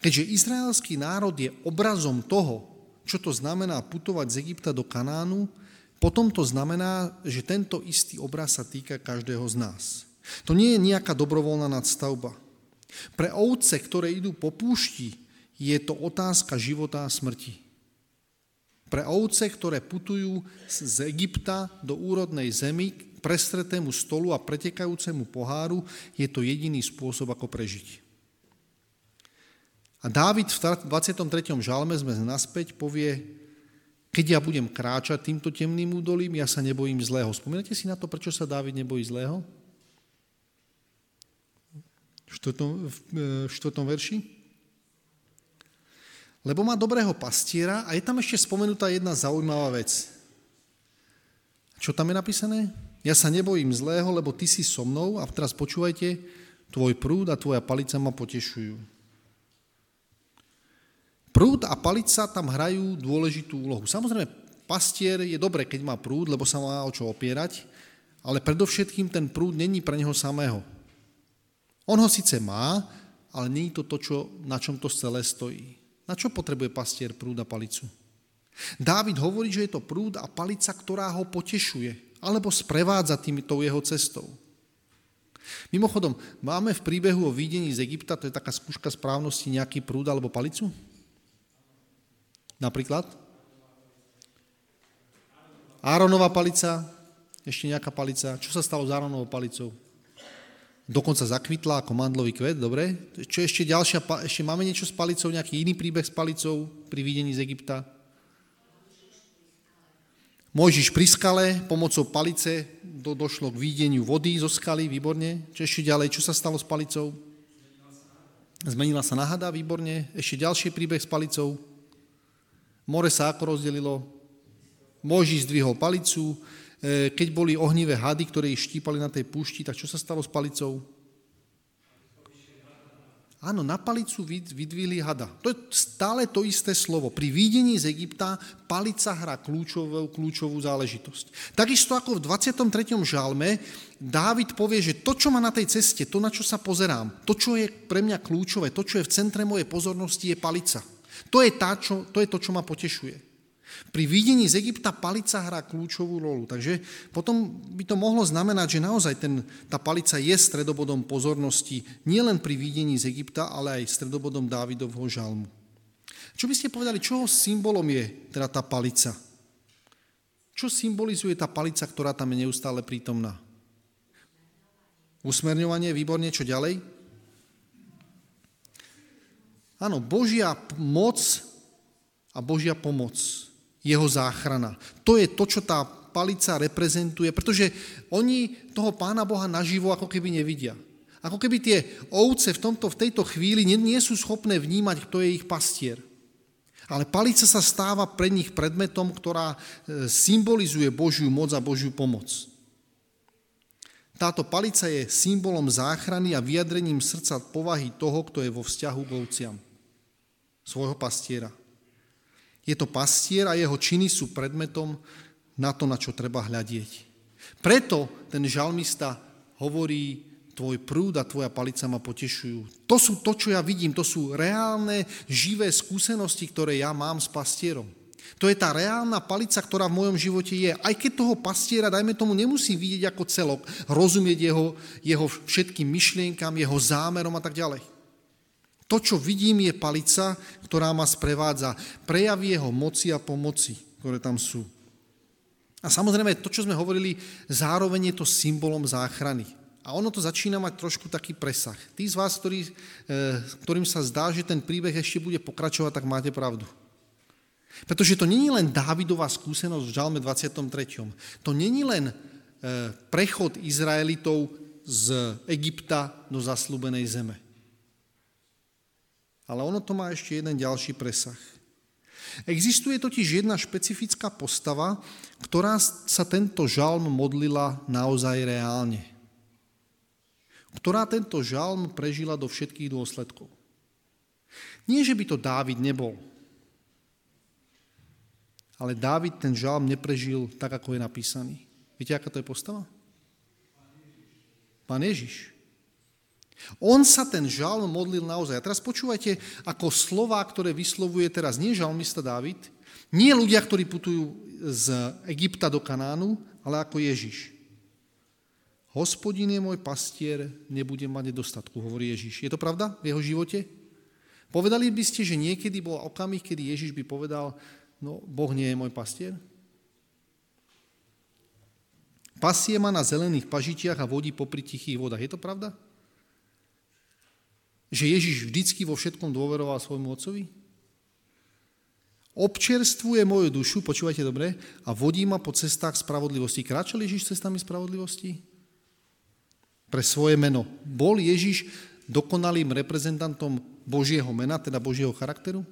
Keďže izraelský národ je obrazom toho, čo to znamená putovať z Egypta do Kanánu, potom to znamená, že tento istý obraz sa týka každého z nás. To nie je nejaká dobrovoľná nadstavba. Pre ovce, ktoré idú po púšti, je to otázka života a smrti. Pre ovce, ktoré putujú z Egypta do úrodnej zemi, prestretému stolu a pretekajúcemu poháru, je to jediný spôsob, ako prežiť. A Dávid v 23. žalme sme naspäť povie, keď ja budem kráčať týmto temným údolím, ja sa nebojím zlého. Spomínate si na to, prečo sa Dávid nebojí zlého? V 4. E, verši? Lebo má dobrého pastiera a je tam ešte spomenutá jedna zaujímavá vec. Čo tam je napísané? Ja sa nebojím zlého, lebo ty si so mnou a teraz počúvajte, tvoj prúd a tvoja palica ma potešujú. Prúd a palica tam hrajú dôležitú úlohu. Samozrejme, pastier je dobré, keď má prúd, lebo sa má o čo opierať, ale predovšetkým ten prúd není pre neho samého. On ho síce má, ale je to to, čo, na čom to celé stojí. Na čo potrebuje pastier prúd a palicu? Dávid hovorí, že je to prúd a palica, ktorá ho potešuje alebo sprevádza týmto jeho cestou. Mimochodom, máme v príbehu o výdení z Egypta, to je taká skúška správnosti, nejaký prúd alebo palicu? Napríklad? Áronová palica, ešte nejaká palica. Čo sa stalo s Áronovou palicou? Dokonca zakvitla ako mandlový kvet, dobre? Čo ešte ďalšia, ešte máme niečo s palicou, nejaký iný príbeh s palicou pri videní z Egypta? Mojžiš pri skale pomocou palice do, došlo k videniu vody zo skaly, výborne. Čo ešte ďalej, čo sa stalo s palicou? Zmenila sa na hada, výborne. Ešte ďalší príbeh s palicou. More sa ako rozdelilo. Mojžiš zdvihol palicu, E, keď boli ohnivé hady, ktoré ich štípali na tej púšti, tak čo sa stalo s palicou? Áno, na palicu vydvihli hada. To je stále to isté slovo. Pri videní z Egypta palica hrá kľúčovú, kľúčovú záležitosť. Takisto ako v 23. žalme Dávid povie, že to, čo má na tej ceste, to, na čo sa pozerám, to, čo je pre mňa kľúčové, to, čo je v centre mojej pozornosti, je palica. To je, tá, čo, to, je to, čo ma potešuje. Pri videní z Egypta palica hrá kľúčovú rolu, takže potom by to mohlo znamenať, že naozaj ten, tá palica je stredobodom pozornosti nielen pri videní z Egypta, ale aj stredobodom Dávidovho žalmu. Čo by ste povedali, čoho symbolom je teda tá palica? Čo symbolizuje tá palica, ktorá tam je neustále prítomná? Usmerňovanie, výborne, čo ďalej? Áno, Božia moc a Božia pomoc, jeho záchrana. To je to, čo tá palica reprezentuje, pretože oni toho Pána Boha naživo ako keby nevidia. Ako keby tie ovce v, tomto, v tejto chvíli nie, nie sú schopné vnímať, kto je ich pastier. Ale palica sa stáva pre nich predmetom, ktorá e, symbolizuje Božiu moc a Božiu pomoc. Táto palica je symbolom záchrany a vyjadrením srdca povahy toho, kto je vo vzťahu k ovciam. Svojho pastiera. Je to pastier a jeho činy sú predmetom na to, na čo treba hľadieť. Preto ten žalmista hovorí, tvoj prúd a tvoja palica ma potešujú. To sú to, čo ja vidím, to sú reálne, živé skúsenosti, ktoré ja mám s pastierom. To je tá reálna palica, ktorá v mojom živote je. Aj keď toho pastiera, dajme tomu, nemusím vidieť ako celok, rozumieť jeho, jeho všetkým myšlienkam, jeho zámerom a tak ďalej. To, čo vidím, je palica, ktorá ma sprevádza. Prejavy jeho moci a pomoci, ktoré tam sú. A samozrejme, to, čo sme hovorili, zároveň je to symbolom záchrany. A ono to začína mať trošku taký presah. Tí z vás, ktorý, e, ktorým sa zdá, že ten príbeh ešte bude pokračovať, tak máte pravdu. Pretože to není len Dávidová skúsenosť v Žalme 23. To není len e, prechod Izraelitov z Egypta do zaslúbenej zeme. Ale ono to má ešte jeden ďalší presah. Existuje totiž jedna špecifická postava, ktorá sa tento žalm modlila naozaj reálne ktorá tento žalm prežila do všetkých dôsledkov. Nie, že by to Dávid nebol, ale Dávid ten žalm neprežil tak, ako je napísaný. Viete, aká to je postava? Pán Ježiš. On sa ten žalm modlil naozaj. A teraz počúvajte, ako slova, ktoré vyslovuje teraz nie žalmista Dávid, nie ľudia, ktorí putujú z Egypta do Kanánu, ale ako Ježiš. Hospodin je môj pastier, nebudem mať nedostatku, hovorí Ježiš. Je to pravda v jeho živote? Povedali by ste, že niekedy bol okamih, kedy Ježiš by povedal, no Boh nie je môj pastier? Pasie ma na zelených pažitiach a vodí popri tichých vodách. Je to pravda? Že Ježiš vždycky vo všetkom dôveroval svojmu otcovi? Občerstvuje moju dušu, počúvajte dobre, a vodí ma po cestách spravodlivosti. Kráčal Ježiš cestami spravodlivosti? pre svoje meno. Bol Ježiš dokonalým reprezentantom Božieho mena, teda Božieho charakteru?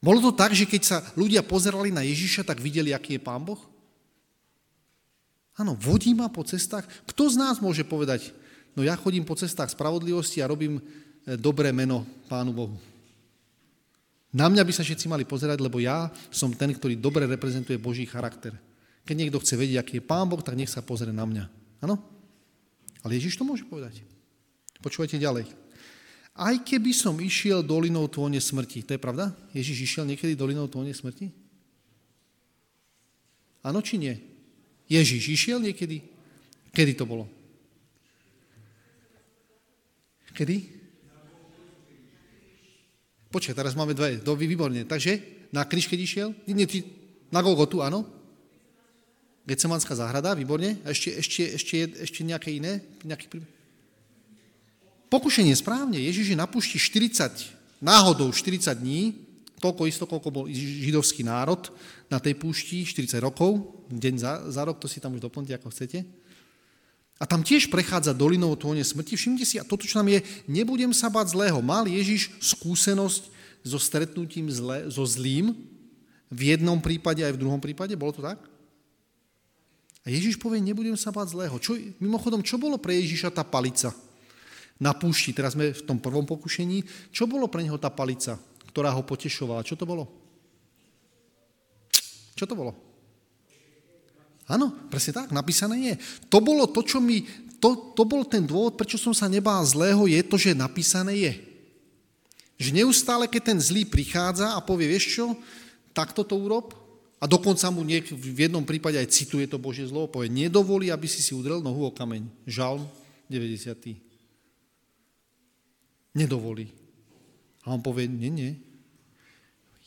Bolo to tak, že keď sa ľudia pozerali na Ježiša, tak videli, aký je Pán Boh? Áno, vodí ma po cestách. Kto z nás môže povedať, no ja chodím po cestách spravodlivosti a robím e, dobré meno Pánu Bohu. Na mňa by sa všetci mali pozerať, lebo ja som ten, ktorý dobre reprezentuje Boží charakter. Keď niekto chce vedieť, aký je Pán Boh, tak nech sa pozrie na mňa. Áno? Ale Ježiš to môže povedať. Počúvajte ďalej. Aj keby som išiel dolinou tvone smrti, to je pravda? Ježiš išiel niekedy dolinou tvone smrti? Áno či nie? Ježiš išiel niekedy? Kedy to bolo? Kedy? Počkaj, teraz máme dve. Do, výborne. Takže na kríž, keď išiel? Na Golgotu, áno? Gecemanská záhrada, výborne. A ešte, ešte, ešte, ešte nejaké iné? Nejaký príbeh? Pokušenie správne. Ježiš je na púšti 40, náhodou 40 dní, toľko isto, koľko bol židovský národ na tej púšti, 40 rokov, deň za, za rok, to si tam už doplňte, ako chcete. A tam tiež prechádza dolinou tóne smrti. Všimnite si, a toto, čo nám je, nebudem sa bať zlého. Mal Ježiš skúsenosť so stretnutím zle, so zlým v jednom prípade aj v druhom prípade? Bolo to tak? A Ježiš povie, nebudem sa báť zlého. Čo, mimochodom, čo bolo pre Ježiša tá palica na púšti? Teraz sme v tom prvom pokušení. Čo bolo pre neho tá palica, ktorá ho potešovala? Čo to bolo? Čo to bolo? Áno, presne tak, napísané je. To bolo to, čo mi, to, to bol ten dôvod, prečo som sa nebál zlého, je to, že napísané je. Že neustále, keď ten zlý prichádza a povie, vieš čo, takto to urob. A dokonca mu niek- v jednom prípade aj cituje to Božie zlo, povie, nedovolí, aby si si udrel nohu o kameň. Žalm 90. Nedovolí. A on povie, nie, nie.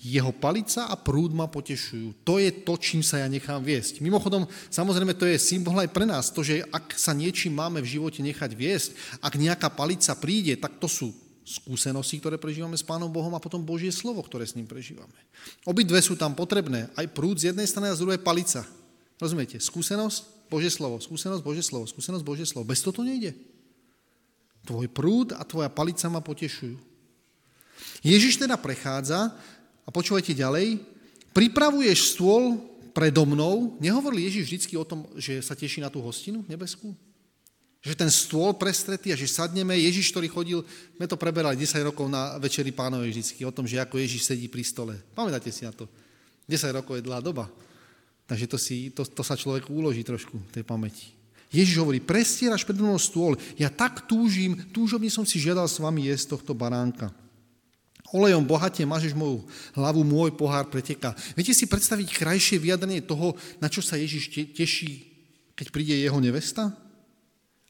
Jeho palica a prúd ma potešujú. To je to, čím sa ja nechám viesť. Mimochodom, samozrejme, to je symbol aj pre nás. To, že ak sa niečím máme v živote nechať viesť, ak nejaká palica príde, tak to sú skúsenosti, ktoré prežívame s Pánom Bohom a potom Božie slovo, ktoré s ním prežívame. Obidve sú tam potrebné. Aj prúd z jednej strany a z druhej palica. Rozumiete? Skúsenosť, Božie slovo. Skúsenosť, Božie slovo. Skúsenosť, Božie slovo. Bez toho to nejde. Tvoj prúd a tvoja palica ma potešujú. Ježiš teda prechádza a počúvajte ďalej, pripravuješ stôl predo mnou, nehovoril Ježiš vždy o tom, že sa teší na tú hostinu nebeskú? Že ten stôl prestretý a že sadneme, Ježiš, ktorý chodil, sme to preberali 10 rokov na Večeri pánovej vždycky, o tom, že ako Ježiš sedí pri stole. Pamätáte si na to? 10 rokov je dlhá doba. Takže to, si, to, to sa človeku uloží trošku, tej pamäti. Ježiš hovorí, prestieraš pred mnou stôl, ja tak túžim, túžobne som si žiadal s vami jesť tohto baránka. Olejom bohate mažeš moju hlavu, môj pohár preteká. Viete si predstaviť krajšie vyjadrenie toho, na čo sa Ježiš teší, keď príde jeho nevesta?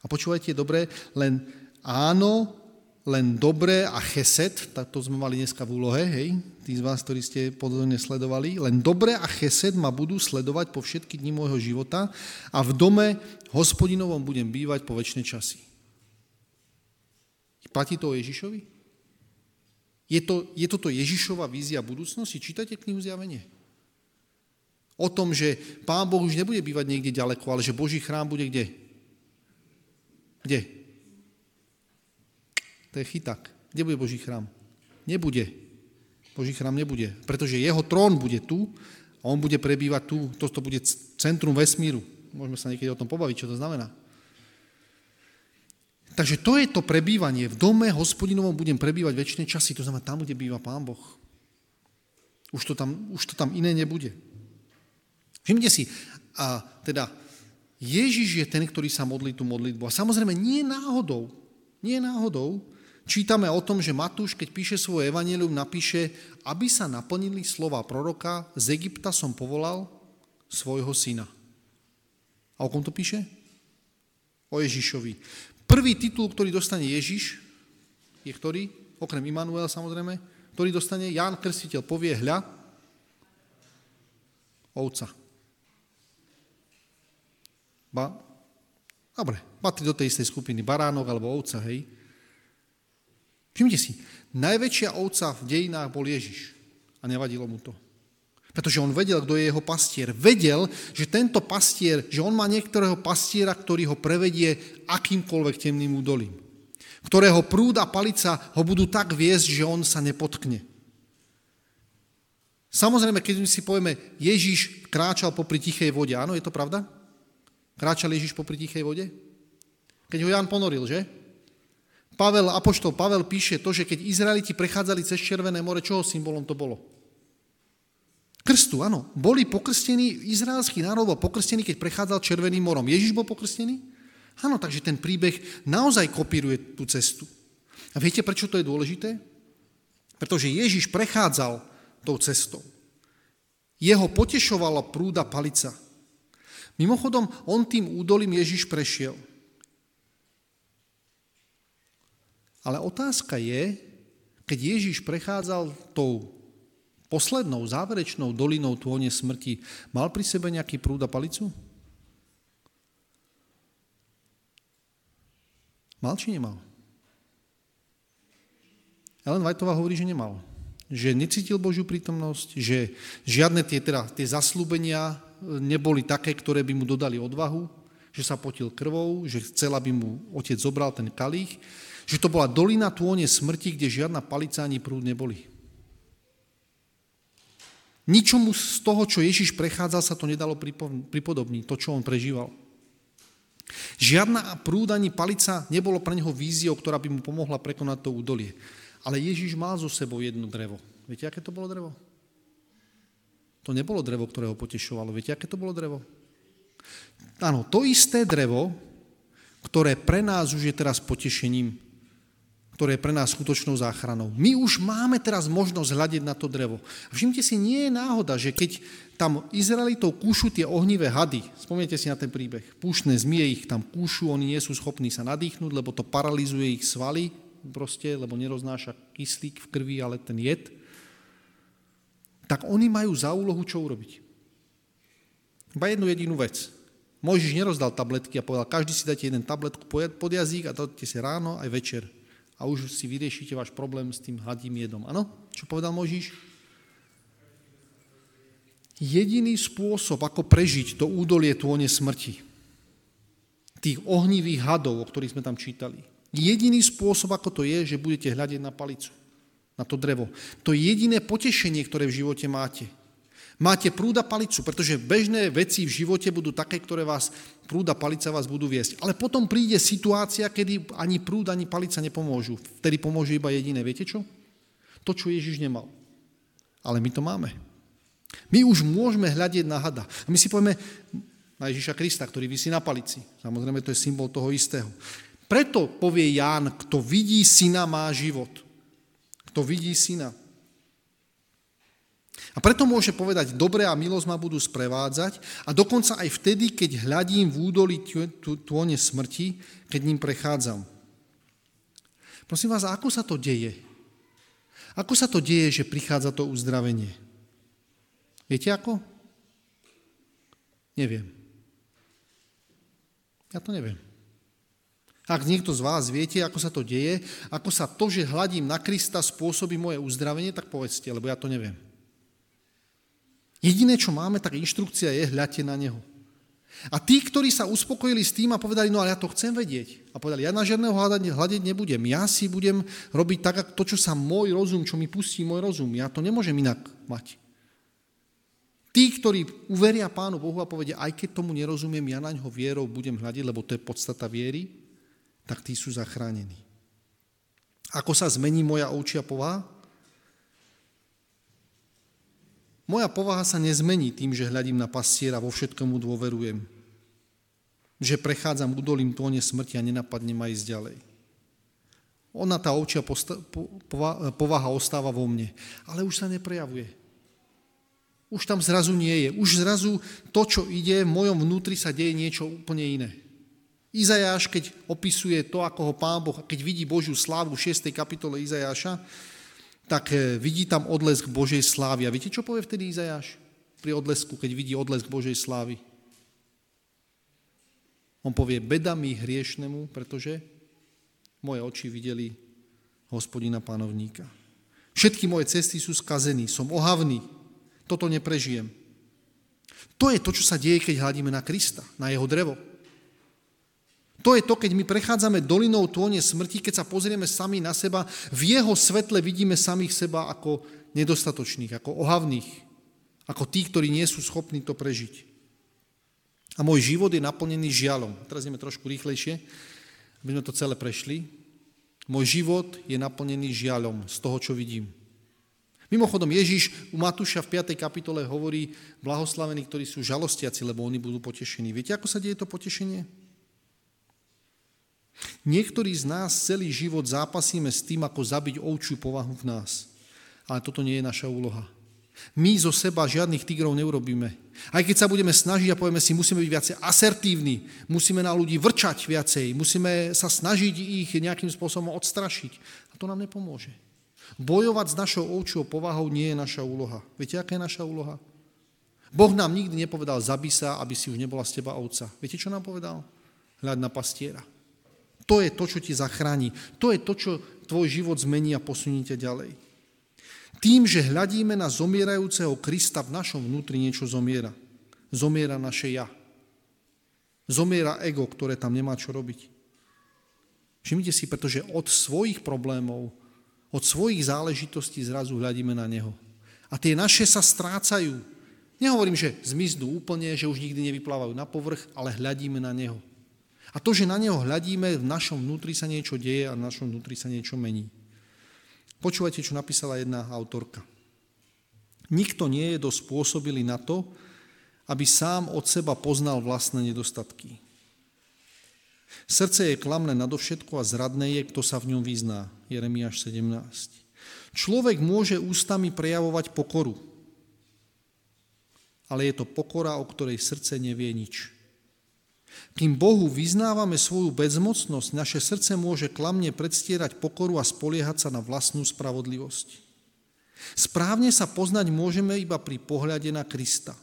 A počúvajte dobre, len áno, len dobré a cheset, tak to sme mali dneska v úlohe, hej, tí z vás, ktorí ste pozorne sledovali, len dobré a cheset ma budú sledovať po všetky dni môjho života a v dome hospodinovom budem bývať po väčšie časy. Platí to o Ježišovi? Je, to, je toto Ježišova vízia budúcnosti? Čítajte knihu Zjavenie. O tom, že Pán Boh už nebude bývať niekde ďaleko, ale že Boží chrám bude kde? Kde? To je chytak. Kde bude Boží chrám? Nebude. Boží chrám nebude, pretože jeho trón bude tu a on bude prebývať tu. Toto bude centrum vesmíru. Môžeme sa niekedy o tom pobaviť, čo to znamená. Takže to je to prebývanie. V dome hospodinovom budem prebývať väčšie časy, to znamená tam, kde býva Pán Boh. Už to tam, už to tam iné nebude. Všimte si, a teda Ježiš je ten, ktorý sa modlí tú modlitbu. A samozrejme, nie náhodou, nie náhodou, čítame o tom, že Matúš, keď píše svoje evanelium, napíše, aby sa naplnili slova proroka, z Egypta som povolal svojho syna. A o kom to píše? O Ježišovi. Prvý titul, ktorý dostane Ježiš, je ktorý? Okrem Immanuel samozrejme. Ktorý dostane Ján Krstiteľ povie hľa ovca. Ba, dobre, patrí do tej istej skupiny. Baránok alebo ovca, hej. Všimte si, najväčšia ovca v dejinách bol Ježiš a nevadilo mu to. Pretože on vedel, kto je jeho pastier. Vedel, že tento pastier, že on má niektorého pastiera, ktorý ho prevedie akýmkoľvek temným údolím. Ktorého prúd a palica ho budú tak viesť, že on sa nepotkne. Samozrejme, keď si povieme, Ježiš kráčal popri tichej vode. Áno, je to pravda? Kráčal Ježiš popri tichej vode? Keď ho Jan ponoril, že? Pavel, apoštol Pavel píše to, že keď Izraeliti prechádzali cez Červené more, čoho symbolom to bolo? Krstu, áno. Boli pokrstení, izraelský národ bol pokrstený, keď prechádzal Červeným morom. Ježiš bol pokrstený? Áno, takže ten príbeh naozaj kopíruje tú cestu. A viete, prečo to je dôležité? Pretože Ježiš prechádzal tou cestou. Jeho potešovala prúda palica. Mimochodom, on tým údolím Ježiš prešiel. Ale otázka je, keď Ježiš prechádzal tou poslednou, záverečnou dolinou tône smrti, mal pri sebe nejaký prúd a palicu? Mal či nemal? Ellen Whiteová hovorí, že nemal. Že necítil Božiu prítomnosť, že žiadne tie, teda, tie zaslúbenia neboli také, ktoré by mu dodali odvahu, že sa potil krvou, že chcel, aby mu otec zobral ten kalých, že to bola dolina tône smrti, kde žiadna palica ani prúd neboli. Ničomu z toho, čo Ježiš prechádzal, sa to nedalo pripodobniť, to, čo on prežíval. Žiadna prúd ani palica nebolo pre neho víziou, ktorá by mu pomohla prekonať to údolie. Ale Ježiš mal zo sebou jedno drevo. Viete, aké to bolo drevo? To nebolo drevo, ktoré ho potešovalo. Viete, aké to bolo drevo? Áno, to isté drevo, ktoré pre nás už je teraz potešením, ktoré je pre nás skutočnou záchranou. My už máme teraz možnosť hľadiť na to drevo. Všimte si, nie je náhoda, že keď tam Izraelitov kúšu tie ohnivé hady, spomnite si na ten príbeh, púšne zmie ich tam kúšu, oni nie sú schopní sa nadýchnuť, lebo to paralizuje ich svaly, proste, lebo neroznáša kyslík v krvi, ale ten jed, tak oni majú za úlohu čo urobiť. Iba jednu jedinú vec. Mojžiš nerozdal tabletky a povedal, každý si dáte jeden tabletku pod jazyk a dáte si ráno aj večer a už si vyriešite váš problém s tým hadím jedom. Áno? Čo povedal Možiš? Jediný spôsob, ako prežiť to údolie tône smrti, tých ohnivých hadov, o ktorých sme tam čítali, jediný spôsob, ako to je, že budete hľadiť na palicu, na to drevo. To je jediné potešenie, ktoré v živote máte. Máte prúda palicu, pretože bežné veci v živote budú také, ktoré vás, prúda palica vás budú viesť. Ale potom príde situácia, kedy ani prúd, ani palica nepomôžu. Vtedy pomôže iba jediné. Viete čo? To, čo Ježiš nemal. Ale my to máme. My už môžeme hľadiť na hada. A my si povieme na Ježiša Krista, ktorý vysí na palici. Samozrejme, to je symbol toho istého. Preto povie Ján, kto vidí syna, má život. Kto vidí syna. A preto môže povedať, dobre a milosť ma budú sprevádzať a dokonca aj vtedy, keď hľadím v údoli tône smrti, keď ním prechádzam. Prosím vás, ako sa to deje? Ako sa to deje, že prichádza to uzdravenie? Viete ako? Neviem. Ja to neviem. Ak niekto z vás viete, ako sa to deje, ako sa to, že hľadím na Krista, spôsobí moje uzdravenie, tak povedzte, lebo ja to neviem. Jediné, čo máme, tak inštrukcia je, hľadte na neho. A tí, ktorí sa uspokojili s tým a povedali, no ale ja to chcem vedieť. A povedali, ja na žiadneho hľadať nebudem. Ja si budem robiť tak, to, čo sa môj rozum, čo mi pustí môj rozum. Ja to nemôžem inak mať. Tí, ktorí uveria Pánu Bohu a povedia, aj keď tomu nerozumiem, ja na ňo vierou budem hľadiť, lebo to je podstata viery, tak tí sú zachránení. Ako sa zmení moja ovčia povaha? Moja povaha sa nezmení tým, že hľadím na pastiera, vo všetkomu dôverujem. Že prechádzam údolím tóne smrti a nenapadne ma ísť ďalej. Ona, tá ovčia povaha ostáva vo mne, ale už sa neprejavuje. Už tam zrazu nie je. Už zrazu to, čo ide, v mojom vnútri sa deje niečo úplne iné. Izajáš, keď opisuje to, ako ho Pán Boh, keď vidí Božiu slávu v 6. kapitole Izajáša, tak e, vidí tam odlesk Božej slávy. A viete, čo povie vtedy Izajáš pri odlesku, keď vidí odlesk Božej slávy? On povie, beda mi hriešnemu, pretože moje oči videli hospodina pánovníka. Všetky moje cesty sú skazení, som ohavný, toto neprežijem. To je to, čo sa deje, keď hľadíme na Krista, na jeho drevo. To je to, keď my prechádzame dolinou tône smrti, keď sa pozrieme sami na seba, v jeho svetle vidíme samých seba ako nedostatočných, ako ohavných, ako tí, ktorí nie sú schopní to prežiť. A môj život je naplnený žialom. Teraz ideme trošku rýchlejšie, aby sme to celé prešli. Môj život je naplnený žialom z toho, čo vidím. Mimochodom, Ježiš u Matúša v 5. kapitole hovorí, blahoslavení, ktorí sú žalostiaci, lebo oni budú potešení. Viete, ako sa deje to potešenie? Niektorí z nás celý život zápasíme s tým, ako zabiť ovčiu povahu v nás. Ale toto nie je naša úloha. My zo seba žiadnych tigrov neurobíme. Aj keď sa budeme snažiť a povieme si, musíme byť viacej asertívni, musíme na ľudí vrčať viacej, musíme sa snažiť ich nejakým spôsobom odstrašiť. A to nám nepomôže. Bojovať s našou ovčou povahou nie je naša úloha. Viete, aká je naša úloha? Boh nám nikdy nepovedal, zabí sa, aby si už nebola z teba ovca. Viete, čo nám povedal? Hľad na pastiera. To je to, čo ti zachráni. To je to, čo tvoj život zmení a posunie ťa ďalej. Tým, že hľadíme na zomierajúceho Krista, v našom vnútri niečo zomiera. Zomiera naše ja. Zomiera ego, ktoré tam nemá čo robiť. Všimnite si, pretože od svojich problémov, od svojich záležitostí zrazu hľadíme na Neho. A tie naše sa strácajú. Nehovorím, že zmiznú úplne, že už nikdy nevyplávajú na povrch, ale hľadíme na Neho. A to, že na neho hľadíme, v našom vnútri sa niečo deje a v našom vnútri sa niečo mení. Počúvajte, čo napísala jedna autorka. Nikto nie je dosť spôsobilý na to, aby sám od seba poznal vlastné nedostatky. Srdce je klamné nadovšetko a zradné je, kto sa v ňom vyzná. Jeremiáš 17. Človek môže ústami prejavovať pokoru, ale je to pokora, o ktorej srdce nevie nič. Kým Bohu vyznávame svoju bezmocnosť, naše srdce môže klamne predstierať pokoru a spoliehať sa na vlastnú spravodlivosť. Správne sa poznať môžeme iba pri pohľade na Krista.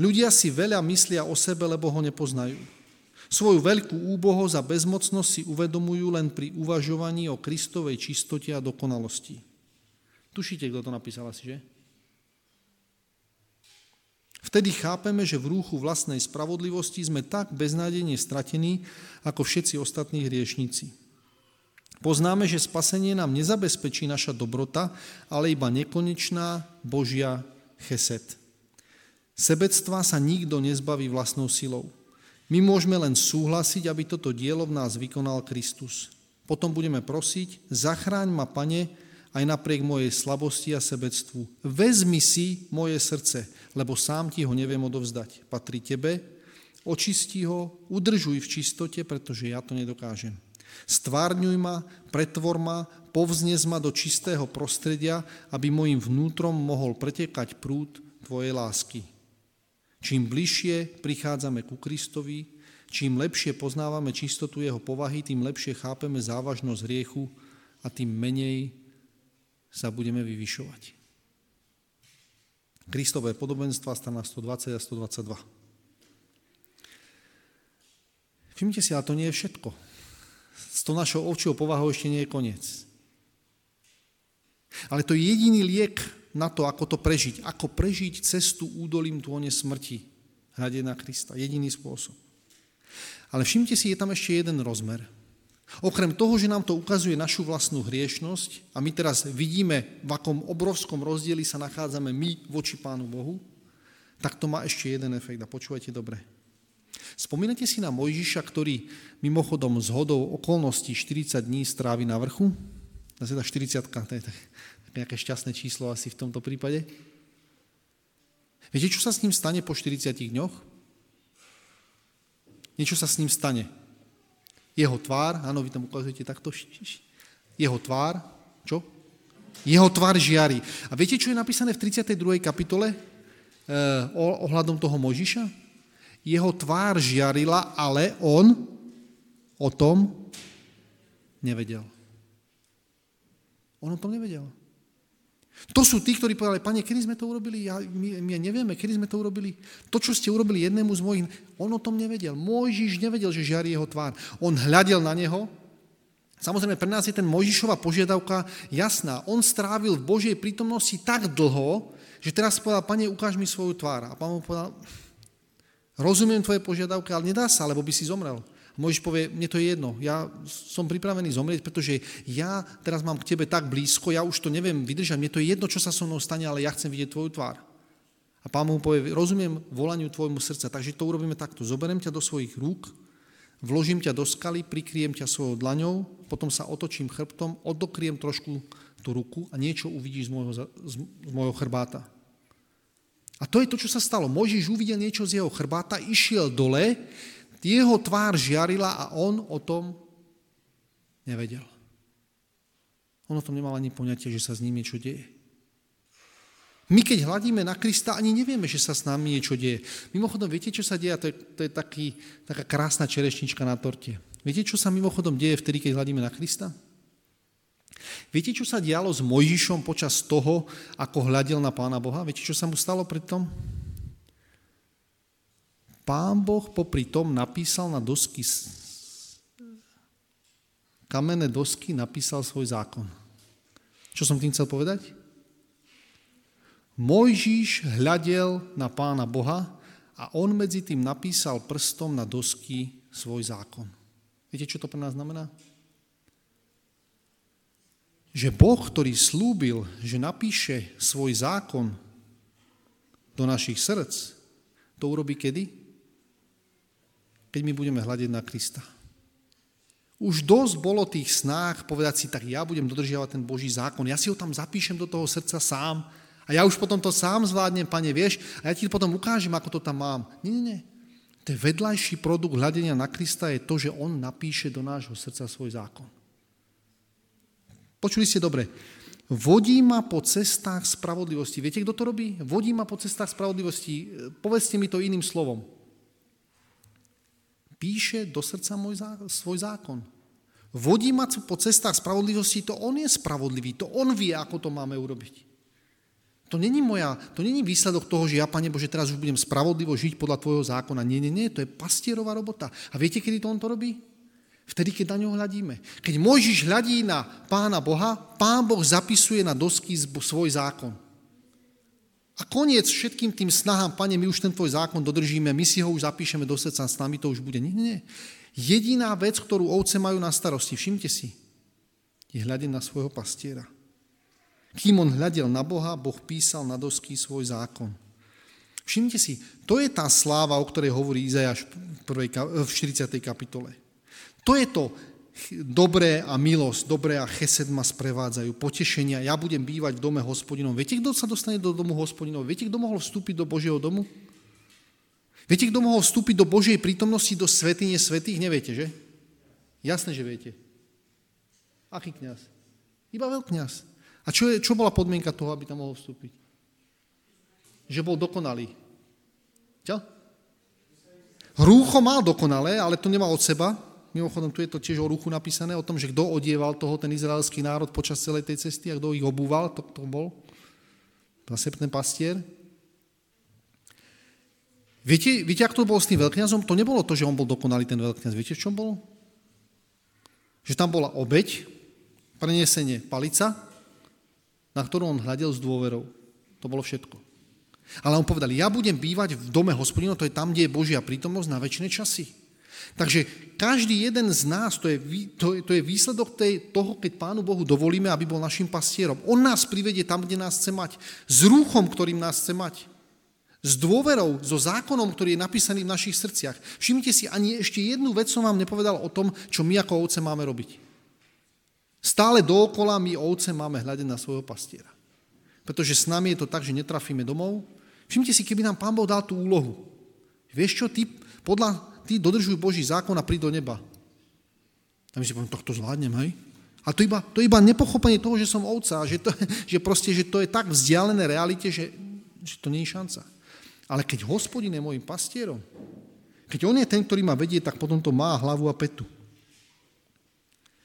Ľudia si veľa myslia o sebe, lebo ho nepoznajú. Svoju veľkú úbohosť a bezmocnosť si uvedomujú len pri uvažovaní o Kristovej čistote a dokonalosti. Tušíte, kto to napísal asi, že? Vtedy chápeme, že v rúchu vlastnej spravodlivosti sme tak beznádejne stratení, ako všetci ostatní hriešnici. Poznáme, že spasenie nám nezabezpečí naša dobrota, ale iba nekonečná Božia cheset. Sebectva sa nikto nezbaví vlastnou silou. My môžeme len súhlasiť, aby toto dielo v nás vykonal Kristus. Potom budeme prosiť, zachráň ma, Pane, aj napriek mojej slabosti a sebectvu. Vezmi si moje srdce, lebo sám ti ho neviem odovzdať. Patrí tebe, očisti ho, udržuj v čistote, pretože ja to nedokážem. Stvárňuj ma, pretvor ma, povznes ma do čistého prostredia, aby mojim vnútrom mohol pretekať prúd tvojej lásky. Čím bližšie prichádzame ku Kristovi, čím lepšie poznávame čistotu jeho povahy, tým lepšie chápeme závažnosť hriechu a tým menej sa budeme vyvyšovať. Kristové podobenstva, strana 120 a 122. Všimnite si, ale to nie je všetko. S tou našou ovčou povahou ešte nie je koniec. Ale to je jediný liek na to, ako to prežiť. Ako prežiť cestu údolím tône smrti. Hľadie na Krista. Jediný spôsob. Ale všimte si, je tam ešte jeden rozmer. Okrem toho, že nám to ukazuje našu vlastnú hriešnosť a my teraz vidíme, v akom obrovskom rozdieli sa nachádzame my voči Pánu Bohu, tak to má ešte jeden efekt a počúvajte dobre. Spomínate si na Mojžiša, ktorý mimochodom z hodou okolností 40 dní strávi na vrchu? Zase tá 40 to je nejaké šťastné číslo asi v tomto prípade. Viete, čo sa s ním stane po 40 dňoch? Niečo sa s ním stane. Jeho tvár, áno, vy tam ukazujete takto, jeho tvár, čo? Jeho tvár žiari. A viete, čo je napísané v 32. kapitole eh, ohľadom toho Možiša? Jeho tvár žiarila, ale on o tom nevedel. On o tom nevedel. To sú tí, ktorí povedali, pane, kedy sme to urobili? Ja, my, my nevieme, kedy sme to urobili. To, čo ste urobili jednému z mojich, on o tom nevedel. Mojžiš nevedel, že žiari jeho tvár. On hľadel na neho. Samozrejme, pre nás je ten Mojžišová požiadavka jasná. On strávil v Božej prítomnosti tak dlho, že teraz povedal, pane, ukáž mi svoju tvár. A pán mu povedal, rozumiem tvoje požiadavky, ale nedá sa, lebo by si zomrel. Mojžiš povie, mne to je jedno, ja som pripravený zomrieť, pretože ja teraz mám k tebe tak blízko, ja už to neviem vydržať, mne to je jedno, čo sa so mnou stane, ale ja chcem vidieť tvoju tvár. A pán mu povie, rozumiem volaniu tvojmu srdca, takže to urobíme takto. Zoberiem ťa do svojich rúk, vložím ťa do skaly, prikryjem ťa svojou dlaňou, potom sa otočím chrbtom, odokriem trošku tú ruku a niečo uvidíš z môjho, z môjho chrbáta. A to je to, čo sa stalo. Mojžiš uvidel niečo z jeho chrbáta, išiel dole, jeho tvár žiarila a on o tom nevedel. On o tom nemal ani poňatie, že sa s ním niečo deje. My keď hľadíme na Krista, ani nevieme, že sa s nami niečo deje. Mimochodom, viete, čo sa deje? To je, to je taký, taká krásna čerešnička na torte. Viete, čo sa mimochodom deje vtedy, keď hľadíme na Krista? Viete, čo sa dialo s Mojžišom počas toho, ako hľadel na Pána Boha? Viete, čo sa mu stalo predtom? Pán Boh popri tom napísal na dosky, kamenné dosky napísal svoj zákon. Čo som tým chcel povedať? Mojžiš hľadel na pána Boha a on medzi tým napísal prstom na dosky svoj zákon. Viete, čo to pre nás znamená? Že Boh, ktorý slúbil, že napíše svoj zákon do našich srdc, to urobí kedy? Keď my budeme hľadiť na Krista. Už dosť bolo tých snách povedať si, tak ja budem dodržiavať ten Boží zákon, ja si ho tam zapíšem do toho srdca sám a ja už potom to sám zvládnem, pane, vieš, a ja ti potom ukážem, ako to tam mám. Nie, nie, nie. ten vedľajší produkt hľadenia na Krista je to, že on napíše do nášho srdca svoj zákon. Počuli ste dobre. Vodí ma po cestách spravodlivosti. Viete, kto to robí? Vodí ma po cestách spravodlivosti. Povedzte mi to iným slovom. Píše do srdca môj svoj zákon. Vodí ma po cestách spravodlivosti, to on je spravodlivý, to on vie, ako to máme urobiť. To není, moja, to není výsledok toho, že ja, Pane Bože, teraz už budem spravodlivo žiť podľa Tvojho zákona. Nie, nie, nie, to je pastierová robota. A viete, kedy to on to robí? Vtedy, keď na ňo hľadíme. Keď Mojžiš hľadí na Pána Boha, Pán Boh zapisuje na dosky svoj zákon. A koniec všetkým tým snahám, Pane, my už ten Tvoj zákon dodržíme, my si ho už zapíšeme do srdca, s nami to už bude. Nie, nie. Jediná vec, ktorú ovce majú na starosti, všimte si, je hľadiť na svojho pastiera. Kým on hľadel na Boha, Boh písal na dosky svoj zákon. Všimnite si, to je tá sláva, o ktorej hovorí Izajáš v 40. kapitole. To je to dobré a milosť, dobré a chesed ma sprevádzajú, potešenia. Ja budem bývať v dome hospodinom. Viete, kto sa dostane do domu hospodinov? Viete, kto mohol vstúpiť do Božieho domu? Viete, kto mohol vstúpiť do Božej prítomnosti, do svetine svetých? Neviete, že? Jasné, že viete. Aký kniaz? Iba veľkňaz. A čo, je, čo bola podmienka toho, aby tam mohol vstúpiť? Že bol dokonalý. Čo? Rúcho mal dokonalé, ale to nemal od seba. Mimochodom, tu je to tiež o ruchu napísané, o tom, že kto odieval toho, ten izraelský národ počas celej tej cesty a kto ich obúval, to, to bol zase ten pastier. Viete, viete, ak to bolo s tým veľkňazom? To nebolo to, že on bol dokonalý, ten veľkňaz. Viete, v čom bol? Že tam bola obeď, prenesenie palica na ktorú on hľadel s dôverou. To bolo všetko. Ale on povedal, ja budem bývať v dome hospodinov, to je tam, kde je Božia prítomnosť na väčšie časy. Takže každý jeden z nás, to je, to je, to je výsledok tej, toho, keď Pánu Bohu dovolíme, aby bol našim pastierom. On nás privedie tam, kde nás chce mať. S rúchom, ktorým nás chce mať. S dôverou, so zákonom, ktorý je napísaný v našich srdciach. Všimnite si, ani ešte jednu vec som vám nepovedal o tom, čo my ako ovce máme robiť. Stále dookola my ovce máme hľadať na svojho pastiera. Pretože s nami je to tak, že netrafíme domov. Všimte si, keby nám Pán Boh dal tú úlohu. Vieš čo, ty, podľa, ty dodržuj Boží zákon a príď do neba. A my si poviem, tak to zvládnem, hej? A to iba, to iba nepochopenie toho, že som ovca, že, to, že proste, že to je tak vzdialené realite, že, že to nie je šanca. Ale keď hospodin je môjim pastierom, keď on je ten, ktorý ma vedie, tak potom to má hlavu a petu.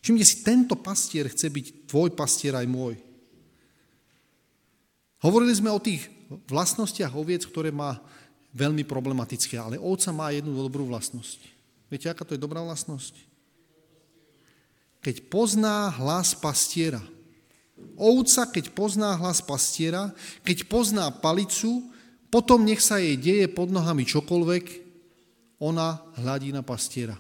Všimte si, tento pastier chce byť tvoj pastier aj môj. Hovorili sme o tých vlastnostiach oviec, ktoré má veľmi problematické, ale ovca má jednu dobrú vlastnosť. Viete, aká to je dobrá vlastnosť? Keď pozná hlas pastiera. Ovca, keď pozná hlas pastiera, keď pozná palicu, potom nech sa jej deje pod nohami čokoľvek, ona hľadí na pastiera.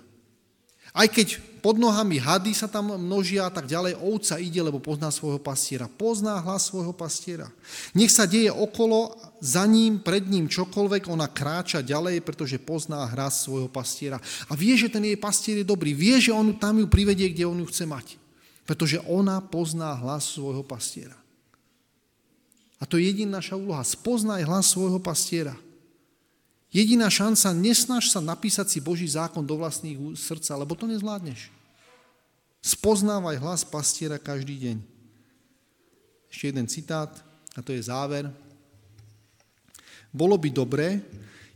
Aj keď pod nohami hady sa tam množia a tak ďalej, ovca ide, lebo pozná svojho pastiera. Pozná hlas svojho pastiera. Nech sa deje okolo, za ním, pred ním čokoľvek, ona kráča ďalej, pretože pozná hlas svojho pastiera. A vie, že ten jej pastier je dobrý. Vie, že on tam ju privedie, kde on ju chce mať. Pretože ona pozná hlas svojho pastiera. A to je jediná naša úloha. Spoznaj hlas svojho pastiera. Jediná šanca, nesnaž sa napísať si Boží zákon do vlastných srdca, lebo to nezvládneš. Spoznávaj hlas pastiera každý deň. Ešte jeden citát, a to je záver. Bolo by dobré,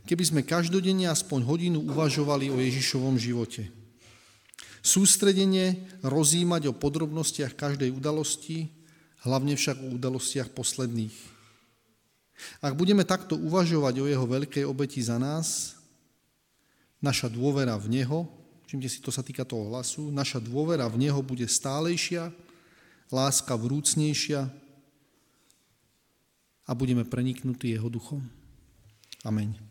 keby sme každodenne aspoň hodinu uvažovali o Ježišovom živote. Sústredenie rozímať o podrobnostiach každej udalosti, hlavne však o udalostiach posledných. Ak budeme takto uvažovať o jeho veľkej obeti za nás, naša dôvera v Neho, všimte si, to sa týka toho hlasu, naša dôvera v Neho bude stálejšia, láska vrúcnejšia a budeme preniknutí Jeho duchom. Amen.